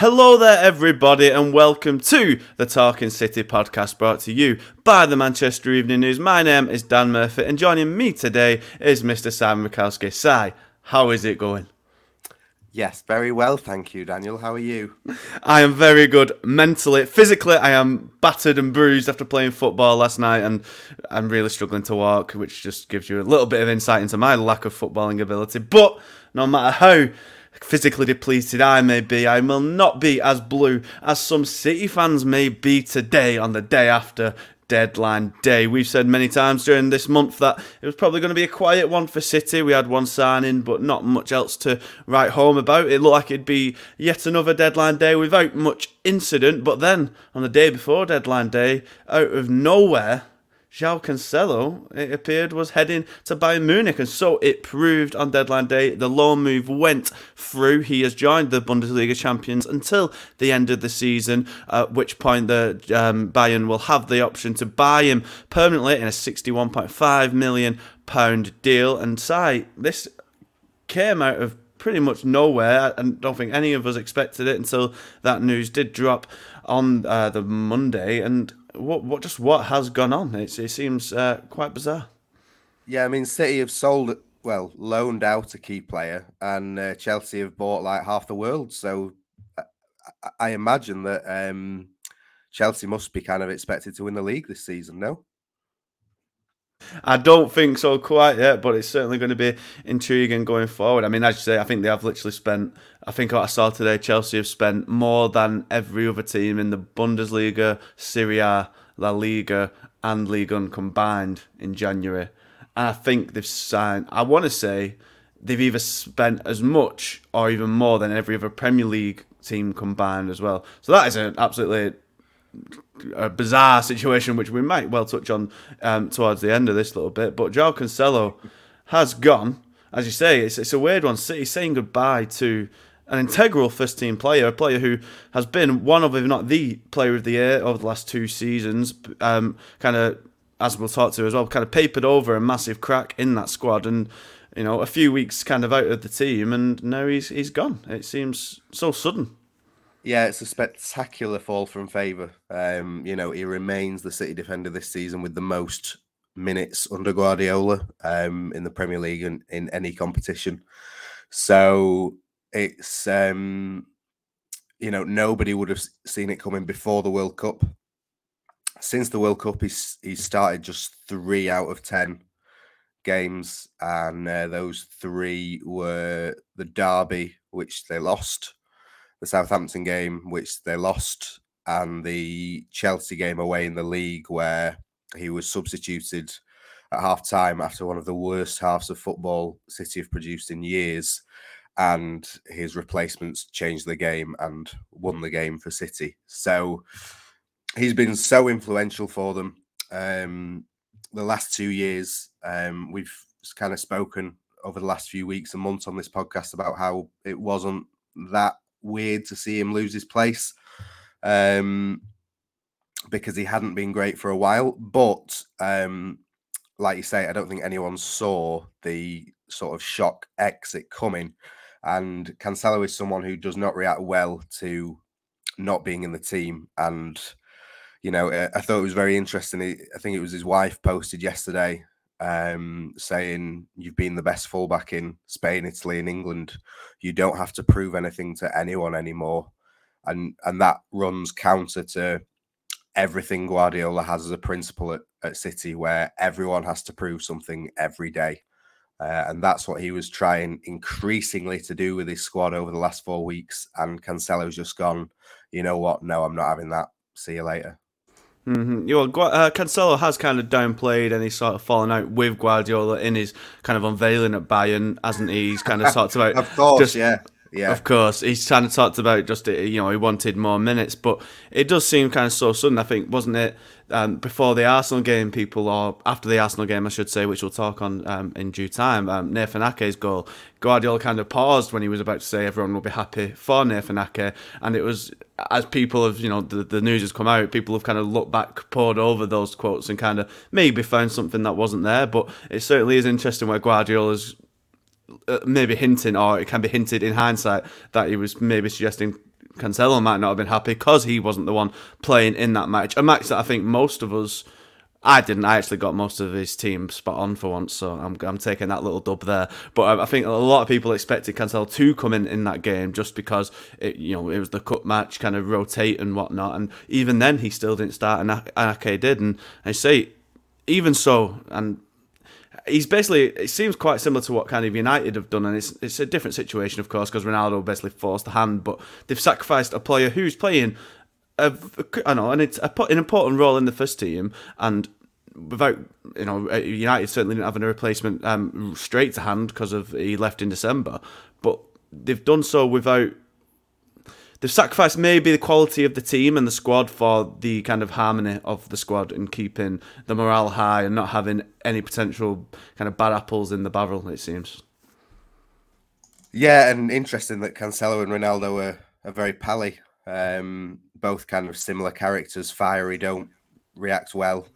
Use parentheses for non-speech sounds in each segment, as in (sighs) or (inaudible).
Hello there, everybody, and welcome to the Talking City podcast brought to you by the Manchester Evening News. My name is Dan Murphy, and joining me today is Mr. Simon Bajkowski. Si, how is it going? Yes, very well, thank you, Daniel. How are you? (laughs) I am very good mentally. Physically, I am battered and bruised after playing football last night, and I'm really struggling to walk, which just gives you a little bit of insight into my lack of footballing ability. But no matter how physically depleted I may be, I will not be as blue as some City fans may be today on the day after deadline day. We've said many times during this month that it was probably going to be a quiet one for City. We had one signing, but not much else to write home about. It looked like it'd be yet another deadline day without much incident. But then, on the day before deadline day, out of nowhere, João Cancelo, it appeared, was heading to Bayern Munich, and so it proved on deadline day. The loan move went through. He has joined the Bundesliga champions until the end of the season, at which point the um, Bayern will have the option to buy him permanently in a 61.5 million pound deal. And say this came out of pretty much nowhere. I don't think any of us expected it until that news did drop on uh, the Monday, and what what just what has gone on? It's, it seems uh, quite bizarre. Yeah, I mean, City have sold, well, loaned out a key player, and uh, Chelsea have bought like half the world. So I, I imagine that um, Chelsea must be kind of expected to win the league this season. No. I don't think so quite yet, but it's certainly going to be intriguing going forward. I mean, as you say, I think they have literally spent. I think what I saw today, Chelsea have spent more than every other team in the Bundesliga, Serie A, La Liga, and Ligue 1 combined in January. And I think they've signed. I want to say they've either spent as much or even more than every other Premier League team combined as well. So that is an absolutely a bizarre situation, which we might well touch on um, towards the end of this little bit. But João Cancelo has gone, as you say. It's, it's a weird one. He's saying goodbye to an integral first team player, a player who has been one of, if not the player of the year over the last two seasons. Um, kind of, as we'll talk to as well, kind of papered over a massive crack in that squad, and you know, a few weeks kind of out of the team, and now he's he's gone. It seems so sudden. Yeah, it's a spectacular fall from favour. Um, you know, he remains the City defender this season with the most minutes under Guardiola um, in the Premier League and in any competition. So it's um, you know nobody would have seen it coming before the World Cup. Since the World Cup, he's he started just three out of ten games, and uh, those three were the derby, which they lost, the Southampton game, which they lost, and the Chelsea game away in the league, where he was substituted at half time after one of the worst halves of football City have produced in years. And his replacements changed the game and won the game for City. So he's been so influential for them. Um, the last two years, um, we've kind of spoken over the last few weeks and months on this podcast about how it wasn't that weird to see him lose his place um, because he hadn't been great for a while. But um, like you say, I don't think anyone saw the sort of shock exit coming. And Cancelo is someone who does not react well to not being in the team. And you know, I thought it was very interesting. I think it was his wife posted yesterday um, saying you've been the best fullback in Spain, Italy, and England. You don't have to prove anything to anyone anymore, and and that runs counter to everything Guardiola has as a principle at, at City, where everyone has to prove something every day. Uh, and that's what he was trying increasingly to do with his squad over the last four weeks. And Cancelo's just gone, you know what? No, I'm not having that. See you later. Mm-hmm. Well, uh, Cancelo has kind of downplayed any sort of falling out with Guardiola in his kind of unveiling at Bayern, hasn't he? He's kind of (laughs) talked about, of course, just, yeah, yeah, of course. He's kind of talked about just you know he wanted more minutes, but it does seem kind of so sudden. I think wasn't it um, before the Arsenal game, people, or after the Arsenal game, I should say, which we'll talk on um, in due time, um, Nathan Ake's goal, Guardiola kind of paused when he was about to say everyone will be happy for Nathan Ake. And it was, as people have, you know, the, the news has come out, people have kind of looked back, poured over those quotes and kind of maybe found something that wasn't there. But it certainly is interesting where Guardiola's uh, maybe hinting, or it can be hinted in hindsight, that he was maybe suggesting Cancelo might not have been happy because he wasn't the one playing in that match. A match that I think most of us, I didn't. I actually got most of his team spot on for once, so I'm, I'm taking that little dub there. But I, I think a lot of people expected Cancelo to come in in that game just because it, you know, it was the cup match, kind of rotate and whatnot. And even then, he still didn't start, and Ake did. And I say, even so, and he's basically it seems quite similar to what kind of United have done, and it's it's a different situation, of course, because Ronaldo basically forced the hand, but they've sacrificed a player who's playing I know, and it's a, an important role in the first team, and without you know, uh, United certainly didn't have a replacement um, straight to hand because of he left in December, but they've done so without they've sacrificed maybe the quality of the team and the squad for the kind of harmony of the squad and keeping the morale high and not having any potential kind of bad apples in the barrel. It seems. Yeah, and interesting that Cancelo and Ronaldo are, are very pally. Um, both kind of similar characters, fiery, don't react well.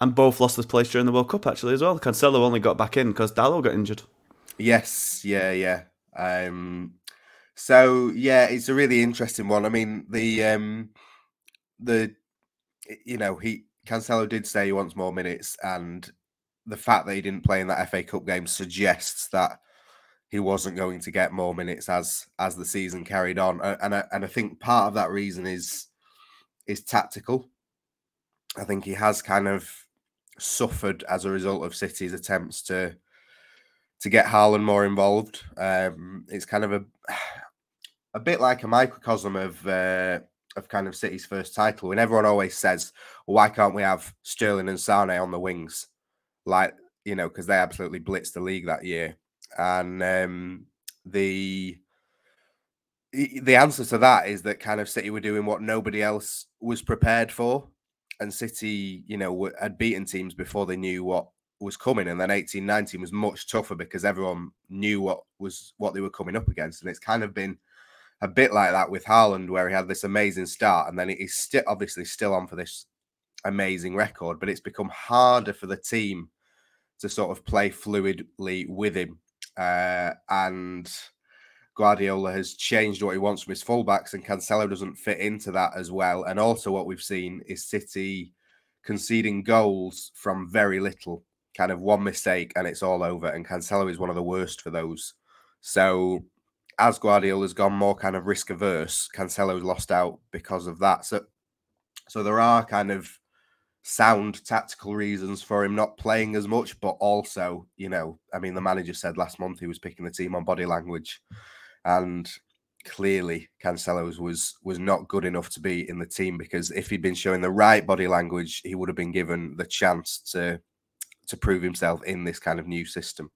And both lost their place during the World Cup actually as well. Cancelo only got back in because Dalot got injured. Yes, yeah, yeah. Um, so yeah, it's a really interesting one. I mean, the um the you know, he Cancelo did say he wants more minutes, and the fact that he didn't play in that FA Cup game suggests that he wasn't going to get more minutes as as the season carried on. And I, and I think part of that reason is is tactical. I think he has kind of suffered as a result of City's attempts to to get Haaland more involved. Um, it's kind of a a bit like a microcosm of uh, of kind of City's first title. And everyone always says, well, "Why can't we have Sterling and Sane on the wings?" Like you know, because they absolutely blitzed the league that year. And um, the the answer to that is that kind of City were doing what nobody else was prepared for, and City, you know, had beaten teams before they knew what was coming, and then eighteen nineteen was much tougher because everyone knew what was what they were coming up against, and it's kind of been a bit like that with Haaland, where he had this amazing start, and then he's still obviously still on for this amazing record, but it's become harder for the team to sort of play fluidly with him. Uh, and Guardiola has changed what he wants from his fullbacks, and Cancelo doesn't fit into that as well. And also, what we've seen is City conceding goals from very little, kind of one mistake, and it's all over. And Cancelo is one of the worst for those. So as Guardiola's gone more kind of risk averse, Cancelo's lost out because of that. So, so there are kind of sound tactical reasons for him not playing as much, but also, you know, I mean, the manager said last month he was picking the team on body language, and clearly Cancelo's was was not good enough to be in the team because if he'd been showing the right body language, he would have been given the chance to to prove himself in this kind of new system.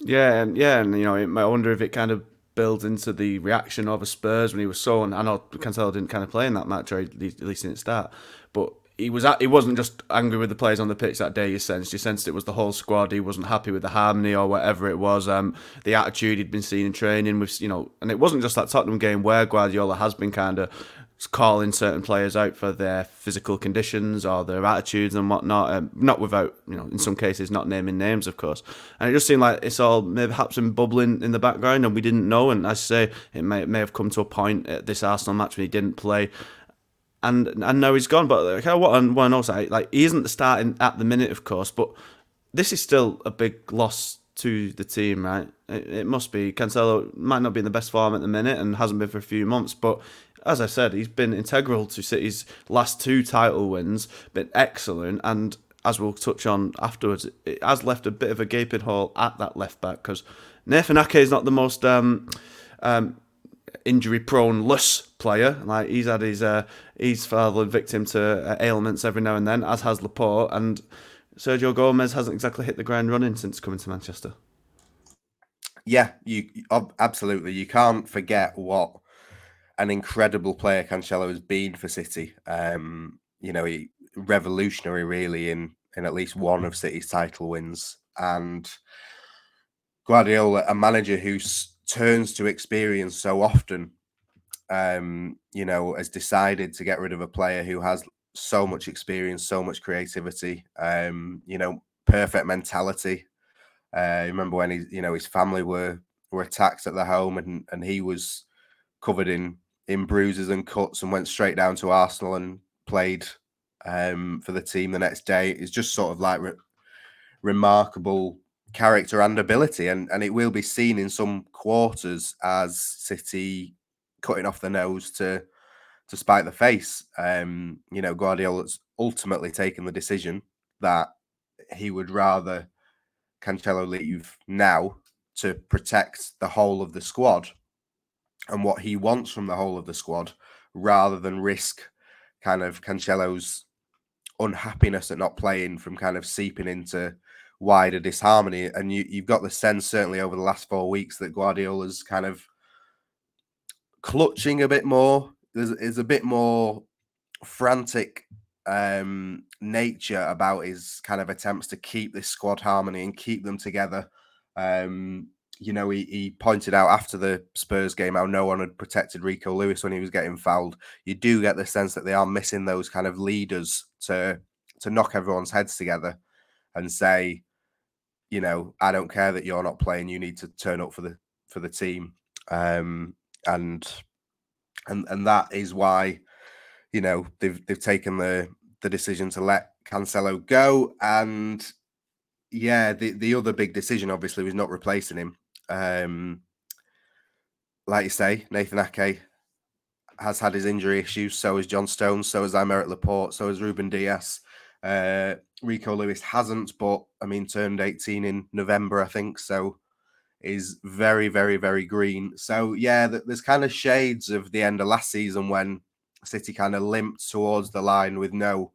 Yeah, yeah, and you know, I wonder if it kind of builds into the reaction of a Spurs when he was so. And I know Cancelo didn't kind of play in that match, or at least, at least didn't start. But he was at, he wasn't just angry with the players on the pitch that day. You sensed you sensed it was the whole squad. He wasn't happy with the harmony or whatever it was. Um, the attitude he'd been seen in training with you know, and it wasn't just that Tottenham game where Guardiola has been kind of calling certain players out for their physical conditions or their attitudes and whatnot. Um, not without, you know, in some cases, not naming names, of course. And it just seemed like it's all maybe been bubbling in the background and we didn't know. And as I say, it may, it may have come to a point at this Arsenal match when he didn't play. and and now he's gone. But like, what to know like he isn't starting at the minute, of course, but this is still a big loss to the team, right? It, it must be. Cancelo might not be in the best form at the minute and hasn't been for a few months, but as I said, he's been integral to City's last two title wins, been excellent, and as we'll touch on afterwards, it has left a bit of a gaping hole at that left back because Nathan Ake is not the most um, um, injury prone less player. Like he's had his uh, he's fallen victim to uh, ailments every now and then, as has Laporte, and Sergio Gomez hasn't exactly hit the ground running since coming to Manchester. Yeah, you absolutely. You can't forget what an incredible player Cancelo has been for City. Um, you know, he revolutionary really in in at least one of City's title wins, and Guardiola, a manager who turns to experience so often, um, you know, has decided to get rid of a player who has so much experience, so much creativity, um, you know, perfect mentality. Uh, remember when he, you know, his family were were attacked at the home, and and he was covered in in bruises and cuts, and went straight down to Arsenal and played um, for the team the next day. It's just sort of like re- remarkable character and ability, and and it will be seen in some quarters as City cutting off the nose to to spite the face. Um, you know, Guardiola's ultimately taken the decision that he would rather Cancelo leave now to protect the whole of the squad and what he wants from the whole of the squad rather than risk kind of Cancelo's unhappiness at not playing from kind of seeping into wider disharmony. And you, you've got the sense, certainly over the last four weeks, that Guardiola's kind of clutching a bit more there's is a bit more frantic um, nature about his kind of attempts to keep this squad harmony and keep them together. Um, you know, he, he pointed out after the Spurs game how no one had protected Rico Lewis when he was getting fouled. You do get the sense that they are missing those kind of leaders to to knock everyone's heads together and say, you know, I don't care that you're not playing. You need to turn up for the for the team. Um, and and and that is why you know they've they've taken the the decision to let Cancelo go and yeah the the other big decision obviously was not replacing him um like you say Nathan Ake has had his injury issues so has John Stones so has Aymeric Laporte so has Ruben Dias uh Rico Lewis hasn't but I mean turned 18 in November I think so is very, very, very green. So yeah, there's kind of shades of the end of last season when City kind of limped towards the line with no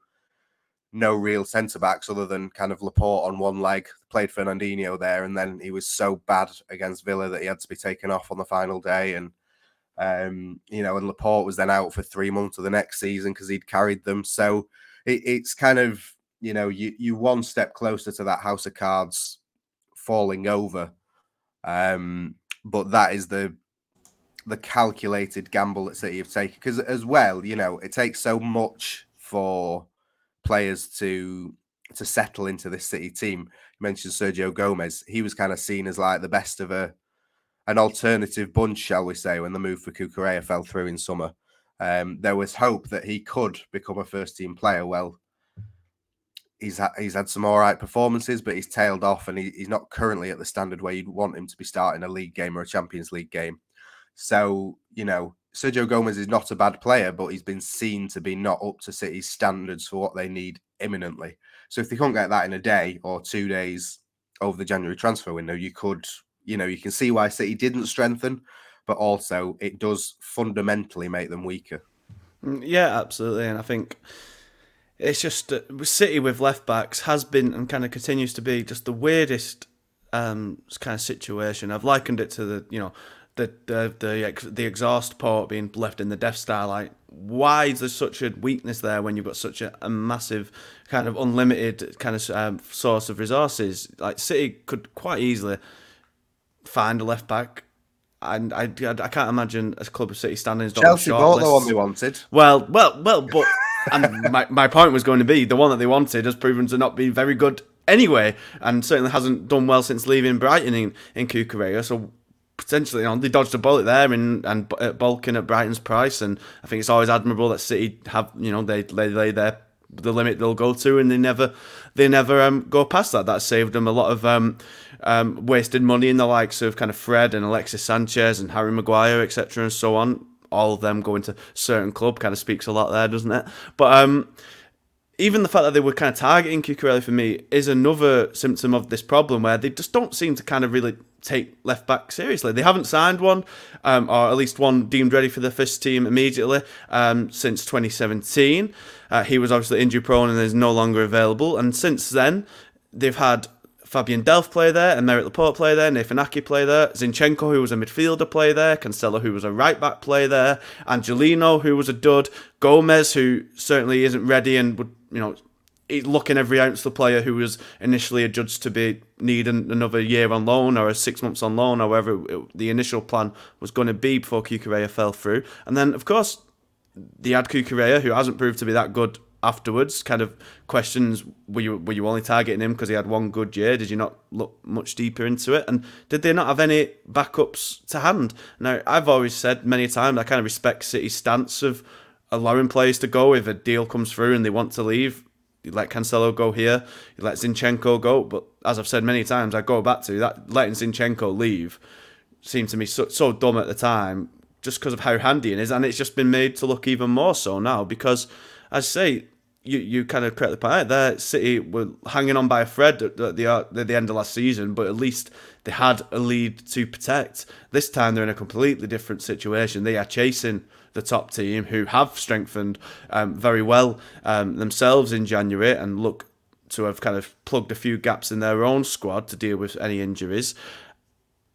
no real centre backs other than kind of Laporte on one leg. Played Fernandinho there, and then he was so bad against Villa that he had to be taken off on the final day. And um, you know, and Laporte was then out for three months of the next season because he'd carried them. So it, it's kind of you know you you one step closer to that house of cards falling over um, but that is the the calculated gamble that City have taken because as well, you know, it takes so much for players to to settle into this City team. You mentioned Sergio Gomez; he was kind of seen as like the best of a an alternative bunch, shall we say, when the move for Cucurella fell through in summer. Um, there was hope that he could become a first team player. Well, he's ha- he's had some all right performances, but he's tailed off, and he, he's not currently at the standard where you'd want him to be starting a league game or a Champions League game. So you know, Sergio Gomez is not a bad player, but he's been seen to be not up to City's standards for what they need imminently. So if they can't get that in a day or two days over the January transfer window, you could, you know, you can see why City didn't strengthen, but also it does fundamentally make them weaker. Mm, yeah, absolutely, and I think it's just uh, City with left backs has been and kind of continues to be just the weirdest um, kind of situation. I've likened it to the you know the the the, the exhaust port being left in the Death Star. Like, why is there such a weakness there when you've got such a, a massive kind of unlimited kind of um, source of resources? Like City could quite easily find a left back. And I, I, I can't imagine a club of City standings. Chelsea bought the one they wanted. Well, well, well, but (laughs) and my, my point was going to be the one that they wanted has proven to not be very good anyway, and certainly hasn't done well since leaving Brighton in, in Cucurella. So potentially, you know, they dodged a bullet there and and bulking at Brighton's price, and I think it's always admirable that City have, you know, they they lay their the limit they'll go to, and they never they never um, go past that. That saved them a lot of um, um, wasted money in the likes of kind of Fred and Alexis Sanchez and Harry Maguire, etc., and so on. All of them going to certain club kind of speaks a lot there, doesn't it? But um, even the fact that they were kind of targeting Cucurella for me is another symptom of this problem where they just don't seem to kind of really take left back seriously. They haven't signed one, um, or at least one deemed ready for the first team immediately um, since 2017. Uh, he was obviously injury prone and is no longer available. And since then, they've had Fabian Delph play there, and Aymeric Laporte play there, Nathan Aké play there, Zinchenko, who was a midfielder, play there, Cancelo, who was a right back, play there, Angelino, who was a dud, Gomez, who certainly isn't ready and would, you know, looking every ounce the player who was initially adjudged to be needing another year on loan or six months on loan, however it, the initial plan was going to be before Cucurella fell through. And then, of course, the ad Cucurella, who hasn't proved to be that good afterwards kind of questions were you were you only targeting him because he had one good year? Did you not look much deeper into it? And did they not have any backups to hand? Now i've always said many times i kind of respect city's stance of allowing players to go if a deal comes through and they want to leave you let Cancelo go here, you let Zinchenko go. But as I've said many times, I go back to that letting Zinchenko leave seemed to me so, so dumb at the time just because of how handy it is, and it's just been made to look even more so now because, as I say, you, you kind of correctly point out there, City were hanging on by a thread at the, at the end of last season, but at least they had a lead to protect. This time they're in a completely different situation. They are chasing the top team who have strengthened um, very well um, themselves in January and look to have kind of plugged a few gaps in their own squad to deal with any injuries.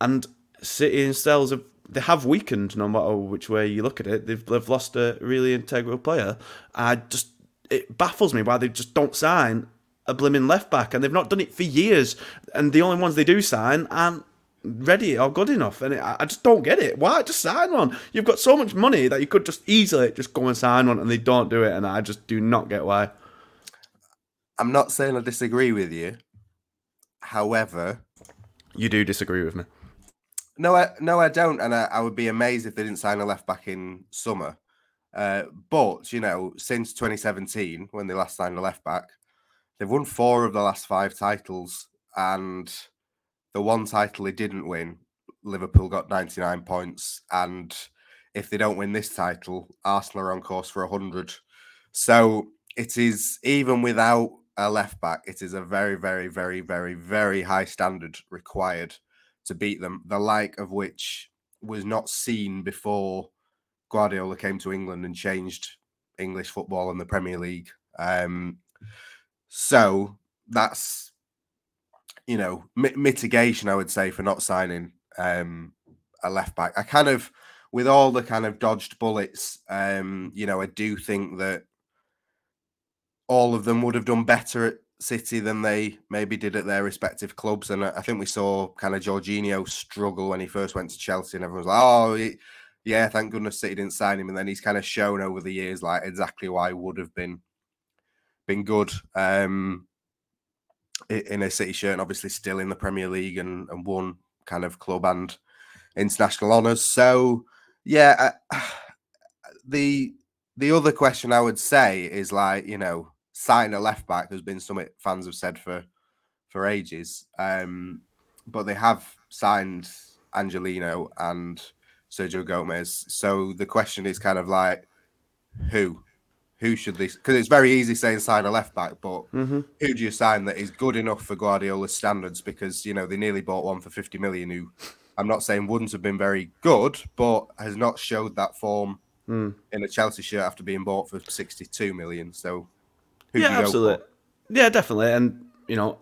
And City themselves have they have weakened no matter which way you look at it. They've, they've lost a really integral player. I just it baffles me why they just don't sign a blimmin' left back, and they've not done it for years. And the only ones they do sign aren't ready or good enough. And it, I just don't get it. Why just sign one? You've got so much money that you could just easily just go and sign one, and they don't do it. And I just do not get why. I'm not saying I disagree with you. However, you do disagree with me. No, I no, I don't, and I, I would be amazed if they didn't sign a left back in summer. Uh, but you know, since 2017, when they last signed a left back, they've won four of the last five titles, and the one title they didn't win, Liverpool got 99 points, and if they don't win this title, Arsenal are on course for 100. So it is even without a left back, it is a very, very, very, very, very high standard required to beat them. The like of which was not seen before Guardiola came to England and changed English football and the Premier League. Um, so that's you know mi- mitigation, I would say, for not signing um, a left back. I kind of, with all the kind of dodged bullets, um, you know, I do think that all of them would have done better at City than they maybe did at their respective clubs. And I think we saw kind of Jorginho struggle when he first went to Chelsea, and everyone was like, "Oh, he, yeah, thank goodness City didn't sign him. And then he's kind of shown over the years like exactly why would have been been good um, in a City shirt, and obviously still in the Premier League and, and won kind of club and international honours. So yeah, (sighs) the the other question I would say is like you know sign a left back has been something fans have said for for ages, um, but they have signed Angelino and Sergio Gomez. So the question is kind of like, who? Who should this? Because it's very easy saying sign a left back, but mm-hmm. who do you sign that is good enough for Guardiola's standards? Because you know they nearly bought one for fifty million. Who I'm not saying wouldn't have been very good, but has not showed that form mm. in a Chelsea shirt after being bought for sixty-two million. So, yeah, absolutely, yeah, definitely, and you know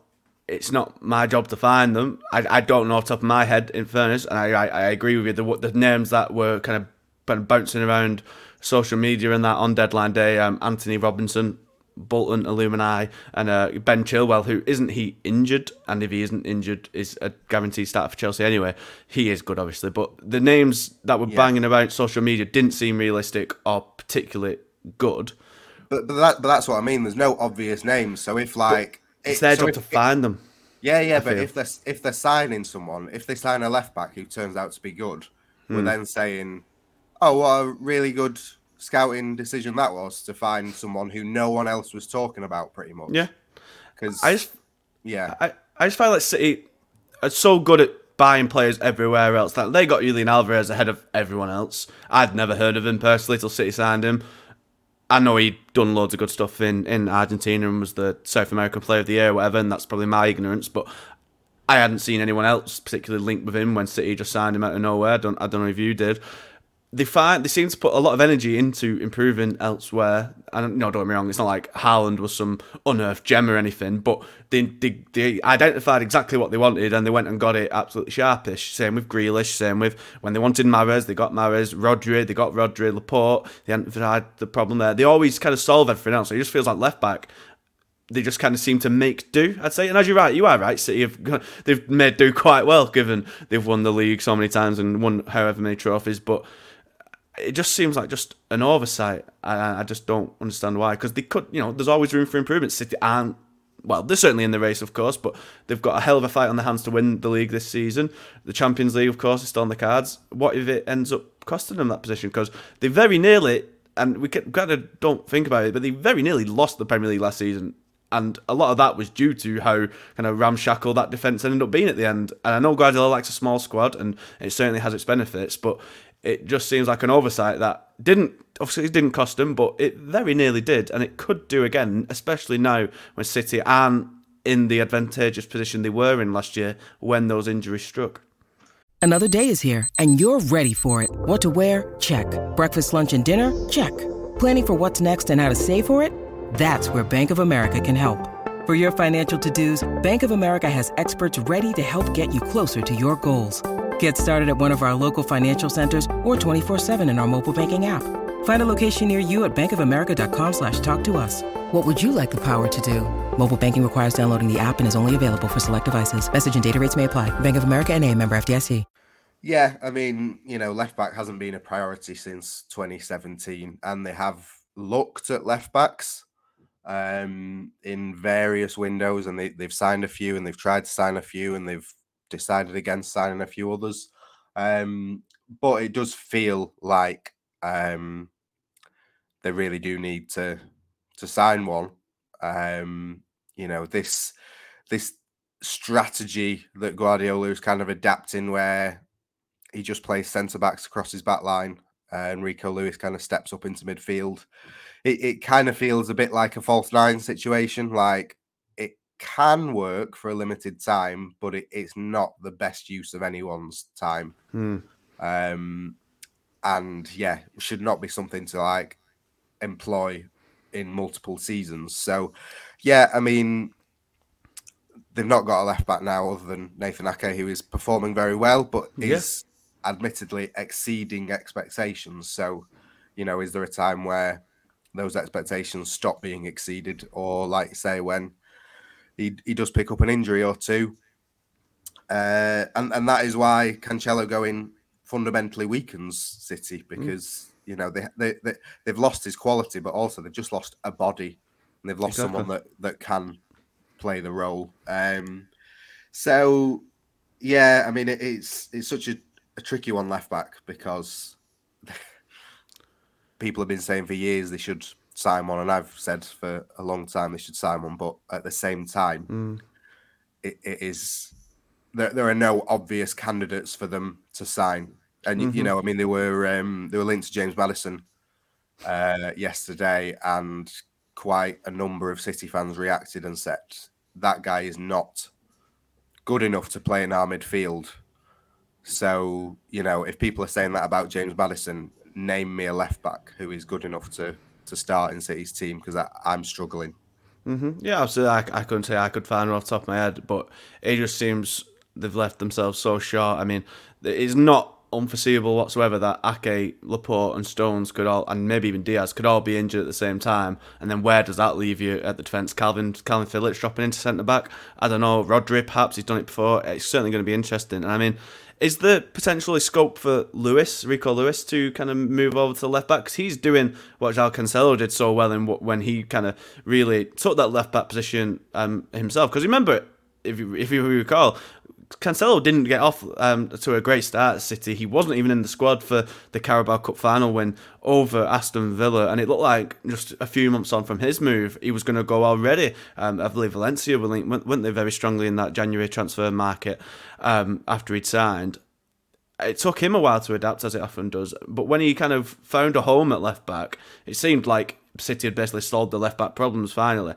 it's not my job to find them. I, I don't know off the top of my head, in fairness, and I, I, I agree with you. The, the names that were kind of bouncing around social media and that on deadline day, um, Antonee Robinson, Bolton Alumni, and uh, Ben Chilwell, who isn't he injured, and if he isn't injured, is a guaranteed start for Chelsea anyway. He is good, obviously, but the names that were yeah. banging about social media didn't seem realistic or particularly good. But but, that, but that's what I mean. There's no obvious names, so if like it's their so job to find them. Yeah, yeah, I but feel. if they're if they're signing someone, if they sign a left back who turns out to be good, we're Hmm. then saying, "Oh, what a really good scouting decision that was to find someone who no one else was talking about, pretty much." Yeah, because I just yeah, I, I just find like City are so good at buying players everywhere else. That they got Julian Alvarez ahead of everyone else. I'd never heard of him personally till City signed him. I know he'd done loads of good stuff in, in Argentina and was the South American Player of the Year, or whatever, and that's probably my ignorance. But I hadn't seen anyone else particularly linked with him when City just signed him out of nowhere. I don't, I don't know if you did. They find they seem to put a lot of energy into improving elsewhere. And no, don't get me wrong, it's not like Haaland was some unearthed gem or anything, but they, they they identified exactly what they wanted and they went and got it absolutely sharpish. Same with Grealish, same with when they wanted Mahrez, they got Mahrez, Rodri, they got Rodri, Laporte, they hadn't the problem there. They always kind of solve everything else. So it just feels like left back they just kind of seem to make do, I'd say. And as you're right, you are right. City have they've made do quite well, given they've won the league so many times and won however many trophies. But it just seems like just an oversight. I, I just don't understand why. Because they could, you know, there's always room for improvement. City aren't. Well, they're certainly in the race, of course, but they've got a hell of a fight on their hands to win the league this season. The Champions League, of course, is still on the cards. What if it ends up costing them that position? Because they very nearly, and we kind of don't think about it, but they very nearly lost the Premier League last season and a lot of that was due to how kind of ramshackle that defence ended up being at the end. And I know Guardiola likes a small squad, and it certainly has its benefits, but it just seems like an oversight that didn't obviously it didn't cost them, but it very nearly did, and it could do again, especially now when City aren't in the advantageous position they were in last year when those injuries struck. Another day is here, and you're ready for it. What to wear? Check. Breakfast, lunch, and dinner? Check. Planning for what's next and how to save for it? That's where Bank of America can help. For your financial to-dos, Bank of America has experts ready to help get you closer to your goals. Get started at one of our local financial centers or 24-7 in our mobile banking app. Find a location near you at bankofamerica.com slash talk to us. What would you like the power to do? Mobile banking requires downloading the app and is only available for select devices. Message and data rates may apply. Bank of America and a member FDIC. Yeah, I mean, you know, left back hasn't been a priority since 2017, and they have looked at left backs um, in various windows, and they, they've signed a few, and they've tried to sign a few, and they've decided against signing a few others. Um, but it does feel like um, they really do need to to sign one. Um, you know, this this strategy that Guardiola is kind of adapting, where he just plays centre backs across his back line. Uh, Enrico Lewis kind of steps up into midfield. It, it kind of feels a bit like a false nine situation. Like can work for a limited time, but it, it's not the best use of anyone's time. Hmm. Um, and yeah, should not be something to like employ in multiple seasons. So yeah, I mean, they've not got a left back now other than Nathan Ake, who is performing very well, but Yeah. is admittedly exceeding expectations. So, you know, is there a time where those expectations stop being exceeded, or like say when he he does pick up an injury or two, uh, and and that is why Cancelo going fundamentally weakens City because you know they, they they they've lost his quality, but also they've just lost a body, and they've lost someone that that can play the role. Um, so yeah, I mean it, it's it's such a, a tricky one left back because (laughs) people have been saying for years they should sign one, and I've said for a long time they should sign one, but at the same time, Mm. it, it is there. There are no obvious candidates for them to sign, and you- you know, I mean, they were um, they were linked to James Maddison uh, yesterday, and quite a number of City fans reacted and said that guy is not good enough to play in our midfield. So you know, if people are saying that about James Maddison, name me a left back who is good enough to to start in City's team because I'm struggling. hmm Yeah, absolutely. I, I couldn't say I could find one off the top of my head, but it just seems they've left themselves so short. I mean, it's not unforeseeable whatsoever that Ake, Laporte, and Stones could all, and maybe even Dias, could all be injured at the same time. And then where does that leave you at the defence? Calvin Calvin Phillips dropping into centre back. I don't know. Rodri, perhaps he's done it before. It's certainly going to be interesting. And I mean. Is there potentially scope for Lewis, Rico Lewis, to kind of move over to the left back? Because he's doing what João Cancelo did so well in wh- when he kind of really took that left back position um, himself. Because remember, if you, if you recall, Cancelo didn't get off um, to a great start at City. He wasn't even in the squad for the Carabao Cup final win over Aston Villa, and it looked like just a few months on from his move, he was going to go already. Um, I believe Valencia were linked, weren't they, very strongly in that January transfer market um, after he'd signed. It took him a while to adapt, as it often does. But when he kind of found a home at left back, it seemed like City had basically solved the left back problems finally.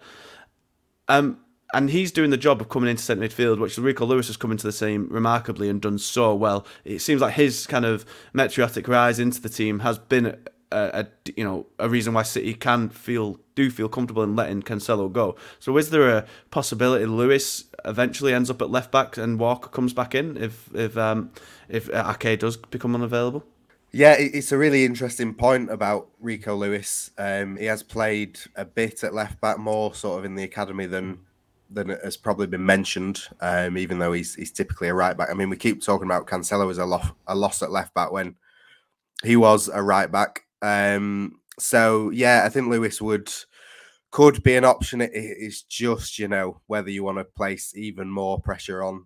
Um, and he's doing the job of coming into centre midfield, which Rico Lewis has come into the same remarkably and done so well. It seems like his kind of meteoric rise into the team has been a, a, you know a reason why City can feel do feel comfortable in letting Cancelo go. So is there a possibility Lewis eventually ends up at left back and Walker comes back in if if um, if Ake does become unavailable? Yeah, it's a really interesting point about Rico Lewis. Um, he has played a bit at left back, more sort of in the academy than than has probably been mentioned. Um, even though he's he's typically a right back. I mean, we keep talking about Cancelo as a loss a loss at left back when he was a right back. Um, so yeah, I think Lewis would could be an option. It is just you know whether you want to place even more pressure on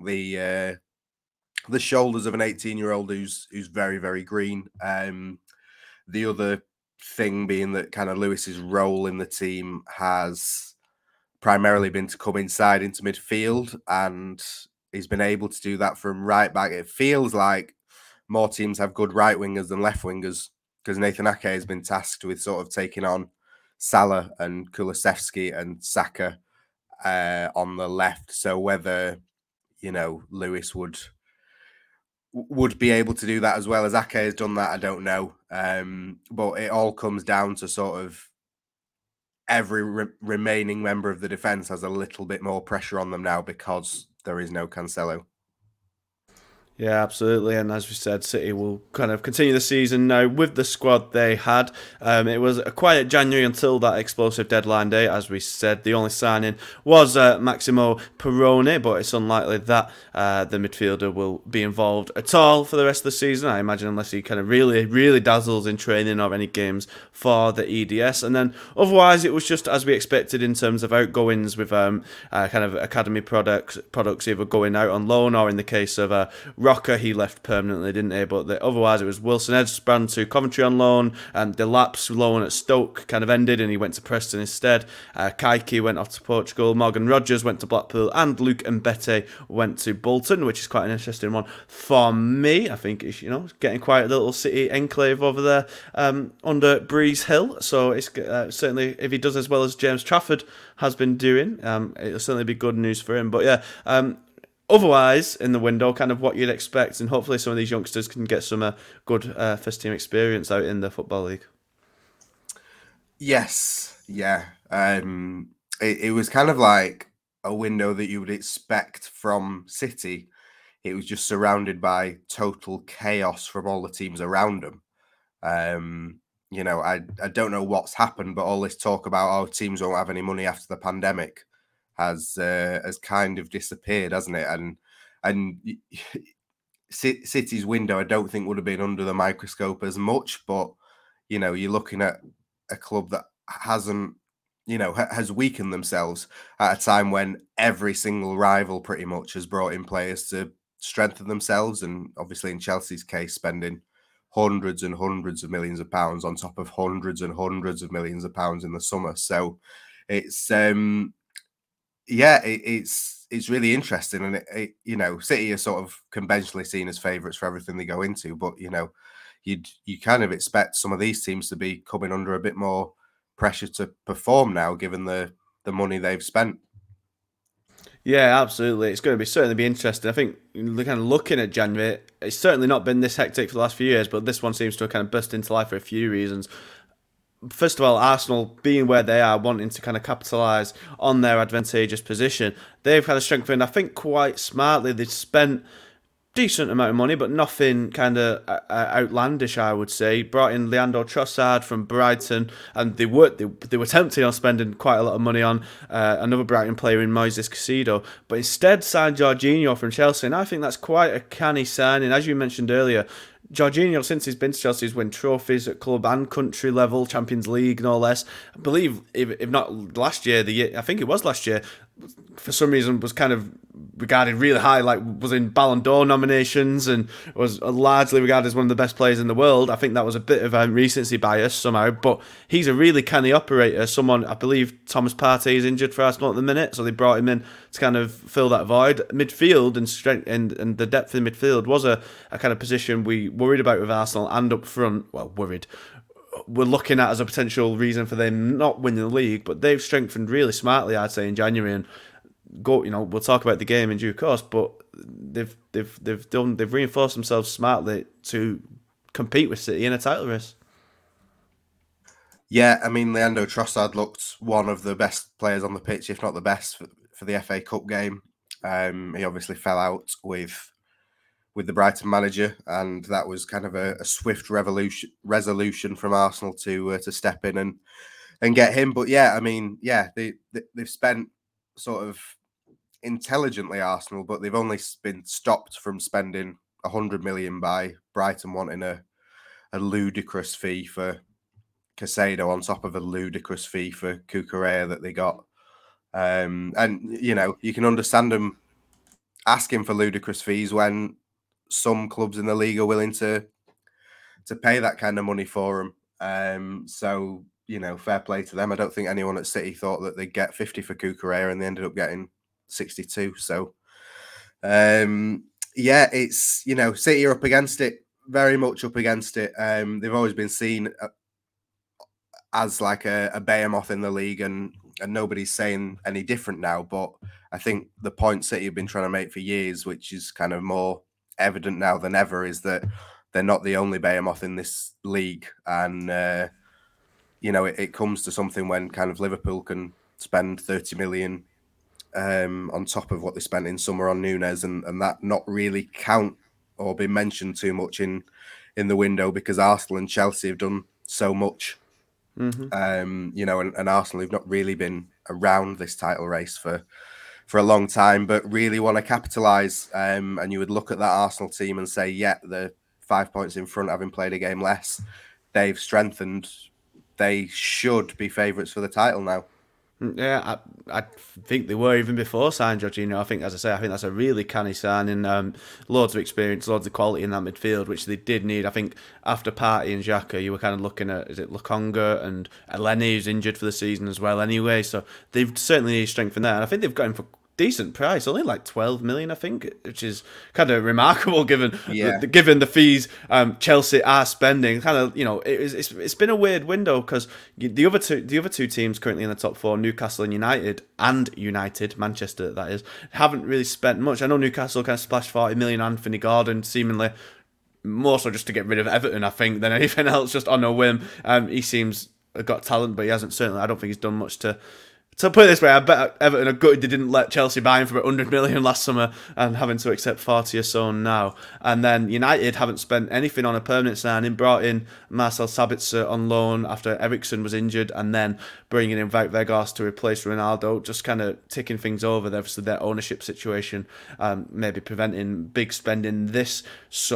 the uh, the shoulders of an 18 year old who's who's very very green. Um, the other thing being that kind of Lewis's role in the team has primarily been to come inside into midfield, and he's been able to do that from right back. It feels like more teams have good right wingers than left wingers because Nathan Ake has been tasked with sort of taking on Salah and Kulusevski and Saka uh, on the left. So whether you know Lewis would would be able to do that as well as Ake has done that, I don't know. Um, but it all comes down to sort of every re- remaining member of the defense has a little bit more pressure on them now because there is no Cancelo. Yeah, absolutely. And as we said, City will kind of continue the season now with the squad they had. Um, it was a quiet January until that explosive deadline day. As we said, the only signing was uh, Maximo Perrone, but it's unlikely that uh, the midfielder will be involved at all for the rest of the season. I imagine, unless he kind of really, really dazzles in training or any games for the EDS. And then otherwise, it was just as we expected in terms of outgoings with um, uh, kind of academy products, products either going out on loan or in the case of uh, Roca, he left permanently, didn't he? But the, otherwise, it was Wilson Esbrand to Coventry on loan, and Delap's loan at Stoke kind of ended, and he went to Preston instead. Uh, Kayky went off to Portugal, Morgan Rogers went to Blackpool, and Luke Mbete went to Bolton, which is quite an interesting one for me. I think it's you know getting quite a little city enclave over there um, under Breeze Hill. So it's uh, certainly if he does as well as James Trafford has been doing, um, it'll certainly be good news for him. But yeah, um, otherwise in the window, kind of what you'd expect, and hopefully some of these youngsters can get some uh, good uh, first team experience out in the football league. Yes, yeah. Um, it, it was kind of like a window that you would expect from City. It was just surrounded by total chaos from all the teams around them. Um, you know, I I don't know what's happened, but all this talk about our oh, teams won't have any money after the pandemic has uh, has kind of disappeared, hasn't it? And and (laughs) City's window, I don't think would have been under the microscope as much, but you know, you're looking at a club that hasn't, you know, ha- has weakened themselves at a time when every single rival pretty much has brought in players to strengthen themselves, and obviously in Chelsea's case, spending hundreds and hundreds of millions of pounds on top of hundreds and hundreds of millions of pounds in the summer. So it's um yeah, it, it's it's really interesting, and it, it, you know, City are sort of conventionally seen as favourites for everything they go into, but you know, you you kind of expect some of these teams to be coming under a bit more pressure to perform now, given the the money they've spent. Yeah, absolutely. It's going to be certainly be interesting. I think kind of looking at January, it's certainly not been this hectic for the last few years, but this one seems to have kind of burst into life for a few reasons first of all, Arsenal being where they are, wanting to kind of capitalise on their advantageous position, they've kind of strengthened. I think quite smartly. They've spent decent amount of money, but nothing kind of uh, uh, outlandish, I would say. Brought in Leandro Trossard from Brighton, and they were they, they were tempted on spending quite a lot of money on uh, another Brighton player in Moises Caicedo, but instead signed Jorginho from Chelsea, and I think that's quite a canny signing. As you mentioned earlier, Jorginho, since he's been to Chelsea, has won trophies at club and country level, Champions League, no less. I believe, if, if not last year, the year, I think it was last year, for some reason was kind of regarded really high, like was in Ballon d'Or nominations and was largely regarded as one of the best players in the world. I think that was a bit of a recency bias somehow, but he's a really canny operator. Someone, I believe Thomas Partey is injured for Arsenal at the minute, so they brought him in to kind of fill that void. Midfield and strength and, and the depth in midfield was a, a kind of position we worried about with Arsenal and up front. Well, worried we're looking at as a potential reason for them not winning the league, but they've strengthened really smartly, I'd say, in January. And go, you know, we'll talk about the game in due course, but they've they've they've done they've reinforced themselves smartly to compete with City in a title race. Yeah, I mean, Leandro Trossard looked one of the best players on the pitch, if not the best, for, for the FA Cup game. Um, he obviously fell out with with the Brighton manager, and that was kind of a, a swift revolution resolution from Arsenal to uh, to step in and and get him. But yeah, I mean, yeah, they, they they've spent sort of intelligently Arsenal, but they've only been stopped from spending a hundred million by Brighton wanting a a ludicrous fee for Caicedo on top of a ludicrous fee for Cucurella that they got. Um, and you know you can understand them asking for ludicrous fees when some clubs in the league are willing to to pay that kind of money for them. Um, so you know, fair play to them. I don't think anyone at City thought that they'd get 50 for Cucurella and they ended up getting 62. So, um, yeah, it's, you know, City are up against it, very much up against it. Um, they've always been seen uh, as like a, a behemoth in the league and, and nobody's saying any different now. But I think the point City have been trying to make for years, which is kind of more evident now than ever, is that they're not the only behemoth in this league. And, uh, you know, it, it, comes to something when kind of Liverpool can spend 30 million um, on top of what they spent in summer on Nunes, and, and that not really count or be mentioned too much in in the window because Arsenal and Chelsea have done so much. Mm-hmm. Um, you know, and, and Arsenal have not really been around this title race for for a long time, but really want to capitalise. Um, and you would look at that Arsenal team and say, yeah, the five points in front, having played a game less, they've strengthened they should be favourites for the title now. Mm, yeah, I, I think they were even before signing Jorginho. I think, as I say, I think that's a really canny signing. Um, loads of experience, loads of quality in that midfield, which they did need. I think after Partey and Xhaka, you were kind of looking at is it Lokonga and Elneny, who's injured for the season as well. Anyway, so they've certainly strengthened there, and I think they've got him for decent price, only like twelve million, I think, which is kind of remarkable (laughs) given yeah. the, given the fees um, Chelsea are spending. Kind of, you know, it, it's it's been a weird window because the other two the other two teams currently in the top four, Newcastle and United, and United Manchester, that is, haven't really spent much. I know Newcastle kind of splashed forty million. Anthony Gordon seemingly more so just to get rid of Everton, I think, than (laughs) anything else, just on a whim. Um, he seems got talent, but he hasn't certainly. I don't think he's done much to so put it this way, I bet Everton are good they didn't let Chelsea buy him for about 100 million last summer and having to accept 40 or so now. And then United haven't spent anything on a permanent signing, brought in Marcel Sabitzer on loan after Eriksen was injured, and then bringing in Wout Weghorst to replace Ronaldo, just kind of ticking things over. Obviously, their ownership situation, um, maybe preventing big spending this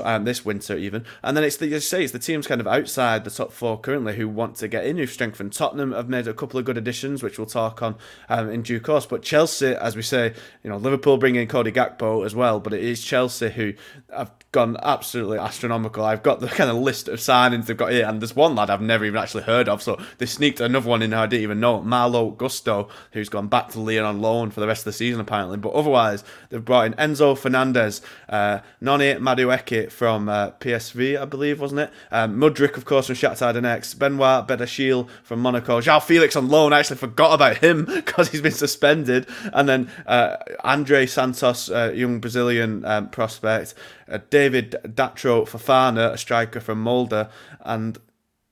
um, this winter even. And then it's the, you say it's the teams kind of outside the top four currently who want to get in, who've strengthened. Tottenham have made a couple of good additions, which we'll talk on um, in due course. But Chelsea, as we say, you know, Liverpool bringing in Cody Gakpo as well, but it is Chelsea who have gone absolutely astronomical. I've got the (laughs) kind of list of signings they've got here, and there's one lad I've never even actually heard of. So they sneaked another one in I didn't even know. Malo Gusto, who's gone back to Lyon on loan for the rest of the season apparently. But otherwise, they've brought in Enzo Fernandez, uh, Noni Madueke from uh, PSV, I believe, wasn't it? Um, Mudryk, of course, from Shakhtar Donetsk. Benoit Badiashile from Monaco. João Felix on loan. I actually forgot about him (laughs) because he's been suspended. And then uh, Andre Santos, uh, young Brazilian um, prospect uh, Datro Fofana, a striker from Molde, and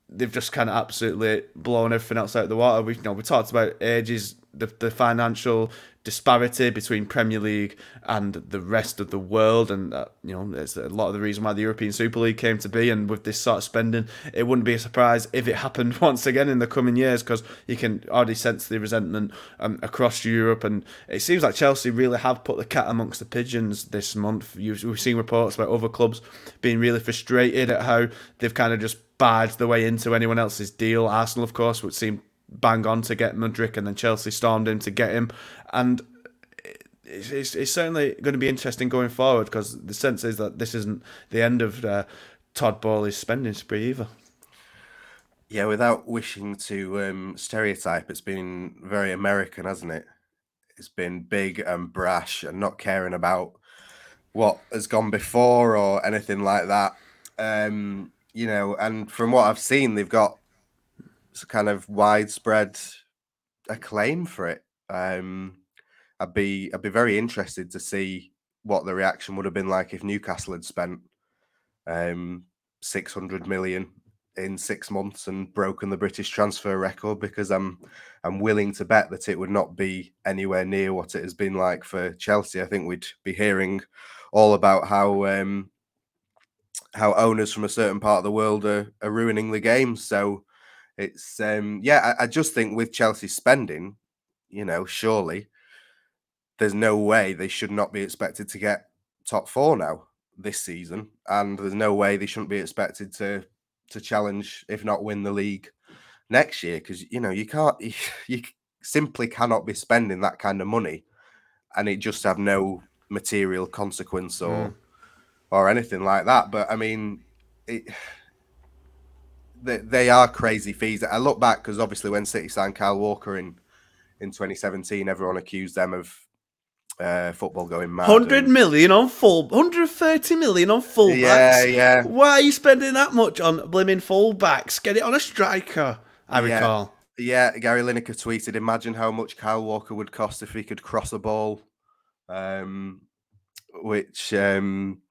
they've just kind of absolutely blown everything else out of the water. We you know we talked about ages, the the financial disparity between Premier League and the rest of the world, and uh, you know it's a lot of the reason why the European Super League came to be. And with this sort of spending, it wouldn't be a surprise if it happened (laughs) once again in the coming years, because you can already sense the resentment um, across Europe. And it seems like Chelsea really have put the cat amongst the pigeons this month. You've, we've seen reports about other clubs being really frustrated at how they've kind of just barged their way into anyone else's deal. Arsenal, of course, would seem bang on to get Mudryk, and then Chelsea stormed in to get him. And it's, it's, it's, certainly going to be interesting going forward because the sense is that this isn't the end of uh, Todd Boehly's spending spree either. Yeah, without wishing to um, stereotype, it's been very American, hasn't it? It's been big and brash and not caring about what has gone before or anything like that. Um, you know, and from what I've seen, they've got kind of widespread acclaim for it. Um, I'd be I'd be very interested to see what the reaction would have been like if Newcastle had spent um, 600 million in six months and broken the British transfer record because I'm I'm willing to bet that it would not be anywhere near what it has been like for Chelsea. I think we'd be hearing all about how um, how owners from a certain part of the world are, are ruining the game. So it's um, yeah, I, I just think with Chelsea spending, you know, surely there's no way they should not be expected to get top four now this season, and there's no way they shouldn't be expected to to challenge, if not win the league next year. Because you know you can't, (laughs) you, simply cannot be spending that kind of money, and it just have no material consequence or mm. or anything like that. But I mean, it, they, they are crazy fees. I look back because obviously when City signed Kyle Walker in in 2017, everyone accused them of uh, football going mad. Hundred and... million on full, 130 million on fullbacks. Yeah, yeah. Why are you spending that much on blimmin' fullbacks? Get it on a striker. I yeah. recall. Yeah, Gary Lineker tweeted, "Imagine how much Kyle Walker would cost if he could cross a ball." Um, which, um,